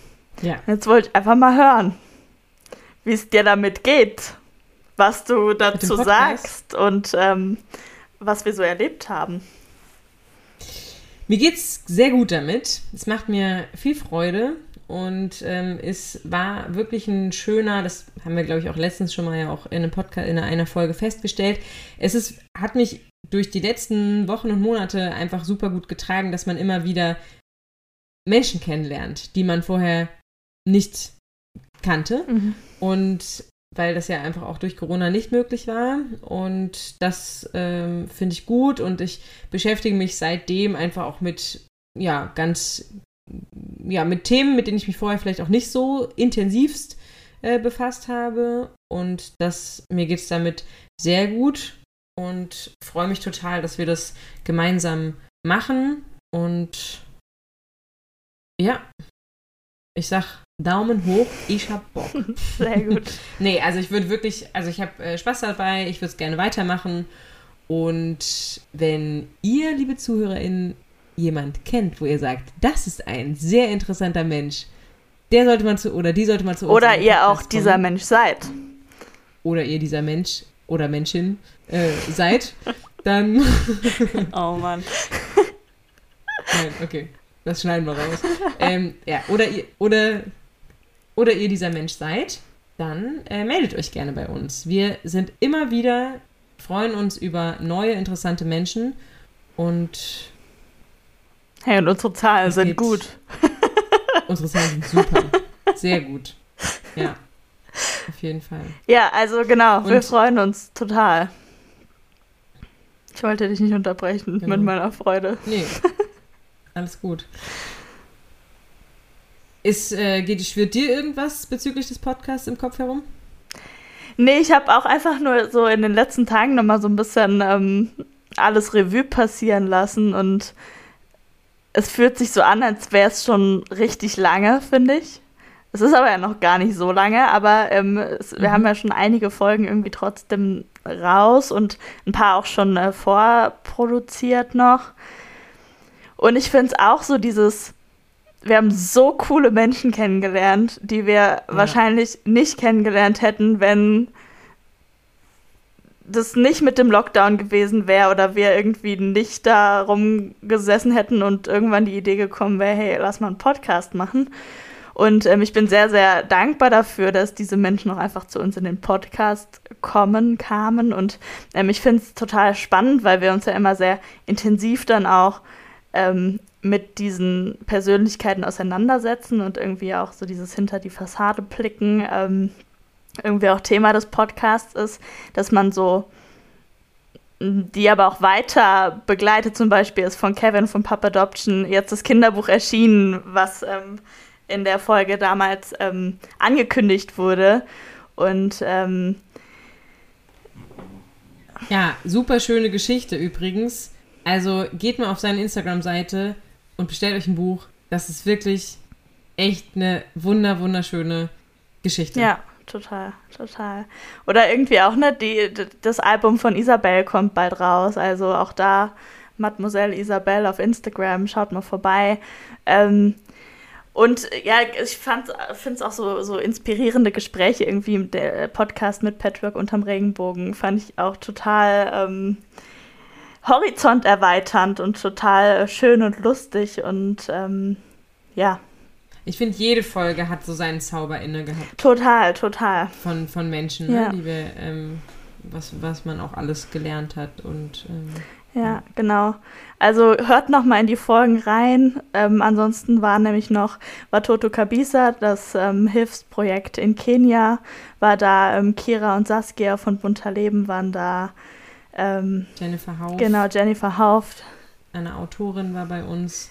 Ja. Jetzt wollte ich einfach mal hören, wie es dir damit geht, was du dazu sagst und ähm, was wir so erlebt haben. Mir geht's sehr gut damit. Es macht mir viel Freude und ähm, es war wirklich ein schöner, das haben wir glaube ich auch letztens schon mal ja auch in einem Podcast, in einer Folge festgestellt. Es ist, hat mich durch die letzten Wochen und Monate einfach super gut getragen, dass man immer wieder Menschen kennenlernt, die man vorher nicht kannte. Und weil das ja einfach auch durch Corona nicht möglich war. Und das ähm, finde ich gut. Und ich beschäftige mich seitdem einfach auch mit, ja, ganz, ja, mit Themen, mit denen ich mich vorher vielleicht auch nicht so intensivst äh, befasst habe. Und das, mir geht es damit sehr gut. Und freue mich total, dass wir das gemeinsam machen. Und ja, ich sag Daumen hoch, ich hab Bock. Sehr gut. Nee, also ich würde wirklich, also ich habe äh, Spaß dabei, ich würde es gerne weitermachen. Und wenn ihr, liebe ZuhörerInnen, jemand kennt, wo ihr sagt, das ist ein sehr interessanter Mensch, der sollte man zu, oder die sollte man zu uns Oder ihr auch Podcast dieser kommen, Mensch seid. Oder ihr dieser Mensch oder Menschin äh, seid, dann. Oh Mann. Nein, okay. Das schneiden wir raus. ähm, ja, oder ihr, oder, oder ihr dieser Mensch seid, dann äh, meldet euch gerne bei uns. Wir sind immer wieder, freuen uns über neue, interessante Menschen und Hey, und unsere Zahlen sind geht- gut. unsere Zahlen sind super. Sehr gut. Ja, auf jeden Fall. Ja, also genau, wir Und- freuen uns total. Ich wollte dich nicht unterbrechen Genau. mit meiner Freude. Nee. alles gut. Ist, äh, geht, schwirrt dir irgendwas bezüglich des Podcasts im Kopf herum? Nee, ich habe auch einfach nur so in den letzten Tagen nochmal so ein bisschen ähm, alles Revue passieren lassen und es fühlt sich so an, als wäre es schon richtig lange, finde ich. Es ist aber ja noch gar nicht so lange, aber ähm, es, wir mhm. haben ja schon einige Folgen irgendwie trotzdem raus und ein paar auch schon äh, vorproduziert noch. Und ich finde es auch so dieses, wir haben so coole Menschen kennengelernt, die wir ja. wahrscheinlich nicht kennengelernt hätten, wenn das nicht mit dem Lockdown gewesen wäre oder wir irgendwie nicht da rumgesessen hätten und irgendwann die Idee gekommen wäre, hey, lass mal einen Podcast machen. Und ähm, ich bin sehr, sehr dankbar dafür, dass diese Menschen auch einfach zu uns in den Podcast kommen, kamen. Und ähm, ich finde es total spannend, weil wir uns ja immer sehr intensiv dann auch ähm, mit diesen Persönlichkeiten auseinandersetzen und irgendwie auch so dieses hinter die Fassade blicken. Ähm, irgendwie auch Thema des Podcasts ist, dass man so die aber auch weiter begleitet, zum Beispiel ist von Kevin von Papa Adoption jetzt das Kinderbuch erschienen, was ähm, in der Folge damals ähm, angekündigt wurde. Und ähm, ja, super schöne Geschichte übrigens. Also geht mal auf seine Instagram-Seite und bestellt euch ein Buch. Das ist wirklich echt eine wunder, wunderschöne Geschichte. Ja, total, total. Oder irgendwie auch, ne, die, das Album von Isabel kommt bald raus. Also auch da, Mademoiselle Isabel auf Instagram, schaut mal vorbei. Ähm, und ja, ich finde es auch so, so inspirierende Gespräche irgendwie. Der Podcast mit Patchwork unterm Regenbogen fand ich auch total ähm, horizonterweiternd und total schön und lustig und ähm, ja, ich finde, jede Folge hat so seinen Zauber inne gehabt. Total, total. Von, von Menschen, ne, ja. ne, die wir, ähm, was, was man auch alles gelernt hat und ähm, ja, genau. Also hört noch mal in die Folgen rein. Ähm, ansonsten war nämlich noch Watoto Kabisa, das ähm, Hilfsprojekt in Kenia, war da. Ähm, Kira und Saskia von Bunter Leben waren da. Ähm, Jennifer Hauft. Genau, Jennifer Hauft. Eine Autorin war bei uns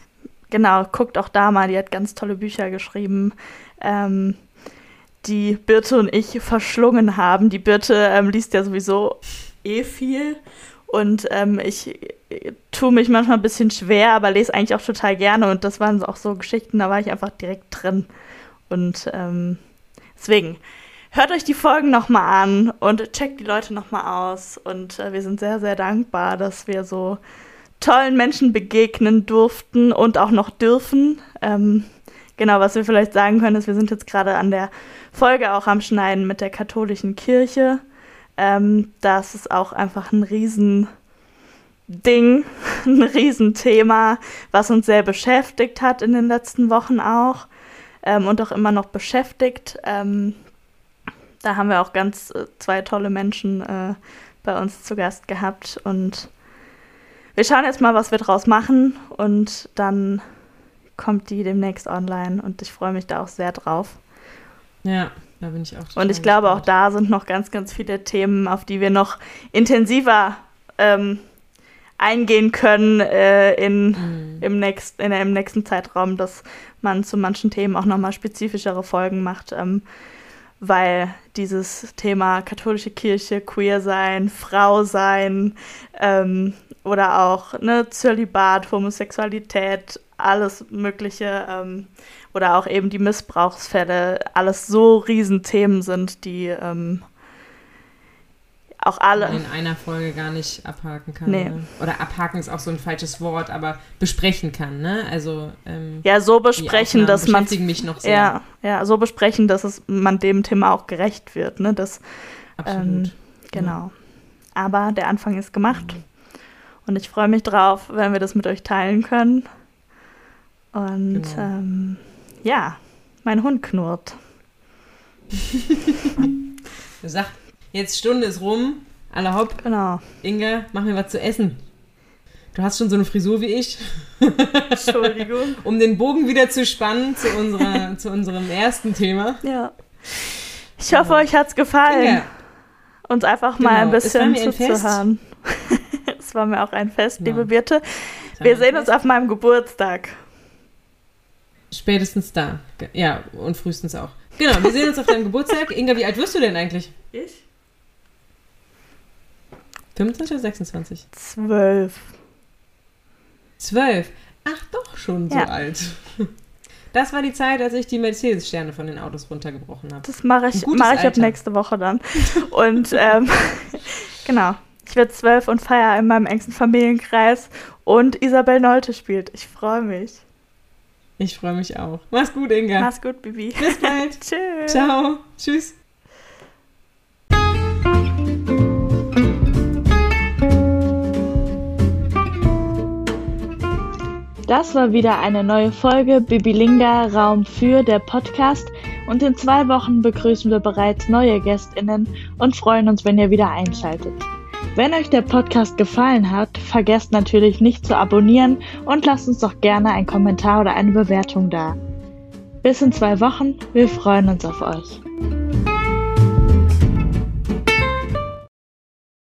genau, guckt auch da mal, die hat ganz tolle Bücher geschrieben, ähm, die Birte und ich verschlungen haben. Die Birte ähm, liest ja sowieso eh viel und ähm, ich äh, tue mich manchmal ein bisschen schwer, aber lese eigentlich auch total gerne und das waren auch so Geschichten, da war ich einfach direkt drin. Und ähm, deswegen, hört euch die Folgen nochmal an und checkt die Leute nochmal aus und äh, wir sind sehr, sehr dankbar, dass wir so tollen Menschen begegnen durften und auch noch dürfen. Ähm, genau, was wir vielleicht sagen können, ist, wir sind jetzt gerade an der Folge auch am Schneiden mit der katholischen Kirche. Ähm, das ist auch einfach ein Riesending, ein Riesenthema, was uns sehr beschäftigt hat in den letzten Wochen auch ähm, und auch immer noch beschäftigt. Ähm, da haben wir auch ganz äh, zwei tolle Menschen äh, bei uns zu Gast gehabt und wir schauen jetzt mal, was wir draus machen und dann kommt die demnächst online und ich freue mich da auch sehr drauf. Ja, da bin ich auch. Und ich glaube, auch da sind noch ganz, ganz viele Themen, auf die wir noch intensiver ähm, eingehen können äh, in, mhm. im, nächst, in, im nächsten Zeitraum, dass man zu manchen Themen auch nochmal spezifischere Folgen macht, ähm, weil dieses Thema katholische Kirche, queer sein, Frau sein, ähm, oder auch ne, Zölibat, Homosexualität, alles Mögliche ähm, oder auch eben die Missbrauchsfälle, alles so Riesenthemen sind, die ähm, auch alle. in einer Folge gar nicht abhaken kann. Nee. Ne? Oder abhaken ist auch so ein falsches Wort, aber besprechen kann, ne? Also ähm, ja, so besprechen, dass man mich noch sehr. Ja, ja, so besprechen, dass es man dem Thema auch gerecht wird, ne? Das, Absolut. Ähm, genau. Ja. Aber der Anfang ist gemacht. Mhm. Und ich freue mich drauf, wenn wir das mit euch teilen können. Und genau. ähm, ja, mein Hund knurrt. sagst, jetzt Stunde ist rum, alle hopp. Genau. Inge, mach mir was zu essen. Du hast schon so eine Frisur wie ich. Entschuldigung. um den Bogen wieder zu spannen zu, unserer, zu unserem ersten Thema. Ja. Ich hoffe, euch hat es gefallen. Inge. Uns einfach mal genau. ein bisschen zuzuhören. Es war mir auch ein Fest, ja. liebe Birte. Wir sehen uns auf meinem Geburtstag. Spätestens da. Ja, und frühestens auch. Genau, wir sehen uns auf deinem Geburtstag. Inga, wie alt wirst du denn eigentlich? Ich? 25 oder 26? 12. 12. Ach, doch schon so ja. alt. Das war die Zeit, als ich die Mercedes-Sterne von den Autos runtergebrochen habe. Das mache ich, mach ich ab nächste Woche dann. Und ähm, genau, ich werde zwölf und feiere in meinem engsten Familienkreis und Isabel Nolte spielt. Ich freue mich. Ich freue mich auch. Mach's gut, Inga. Mach's gut, Bibi. Bis bald. Tschüss. Ciao. Tschüss. Das war wieder eine neue Folge Bibilinga Raum für der Podcast und in zwei Wochen begrüßen wir bereits neue GästInnen und freuen uns, wenn ihr wieder einschaltet. Wenn euch der Podcast gefallen hat, vergesst natürlich nicht zu abonnieren und lasst uns doch gerne einen Kommentar oder eine Bewertung da. Bis in zwei Wochen, wir freuen uns auf euch.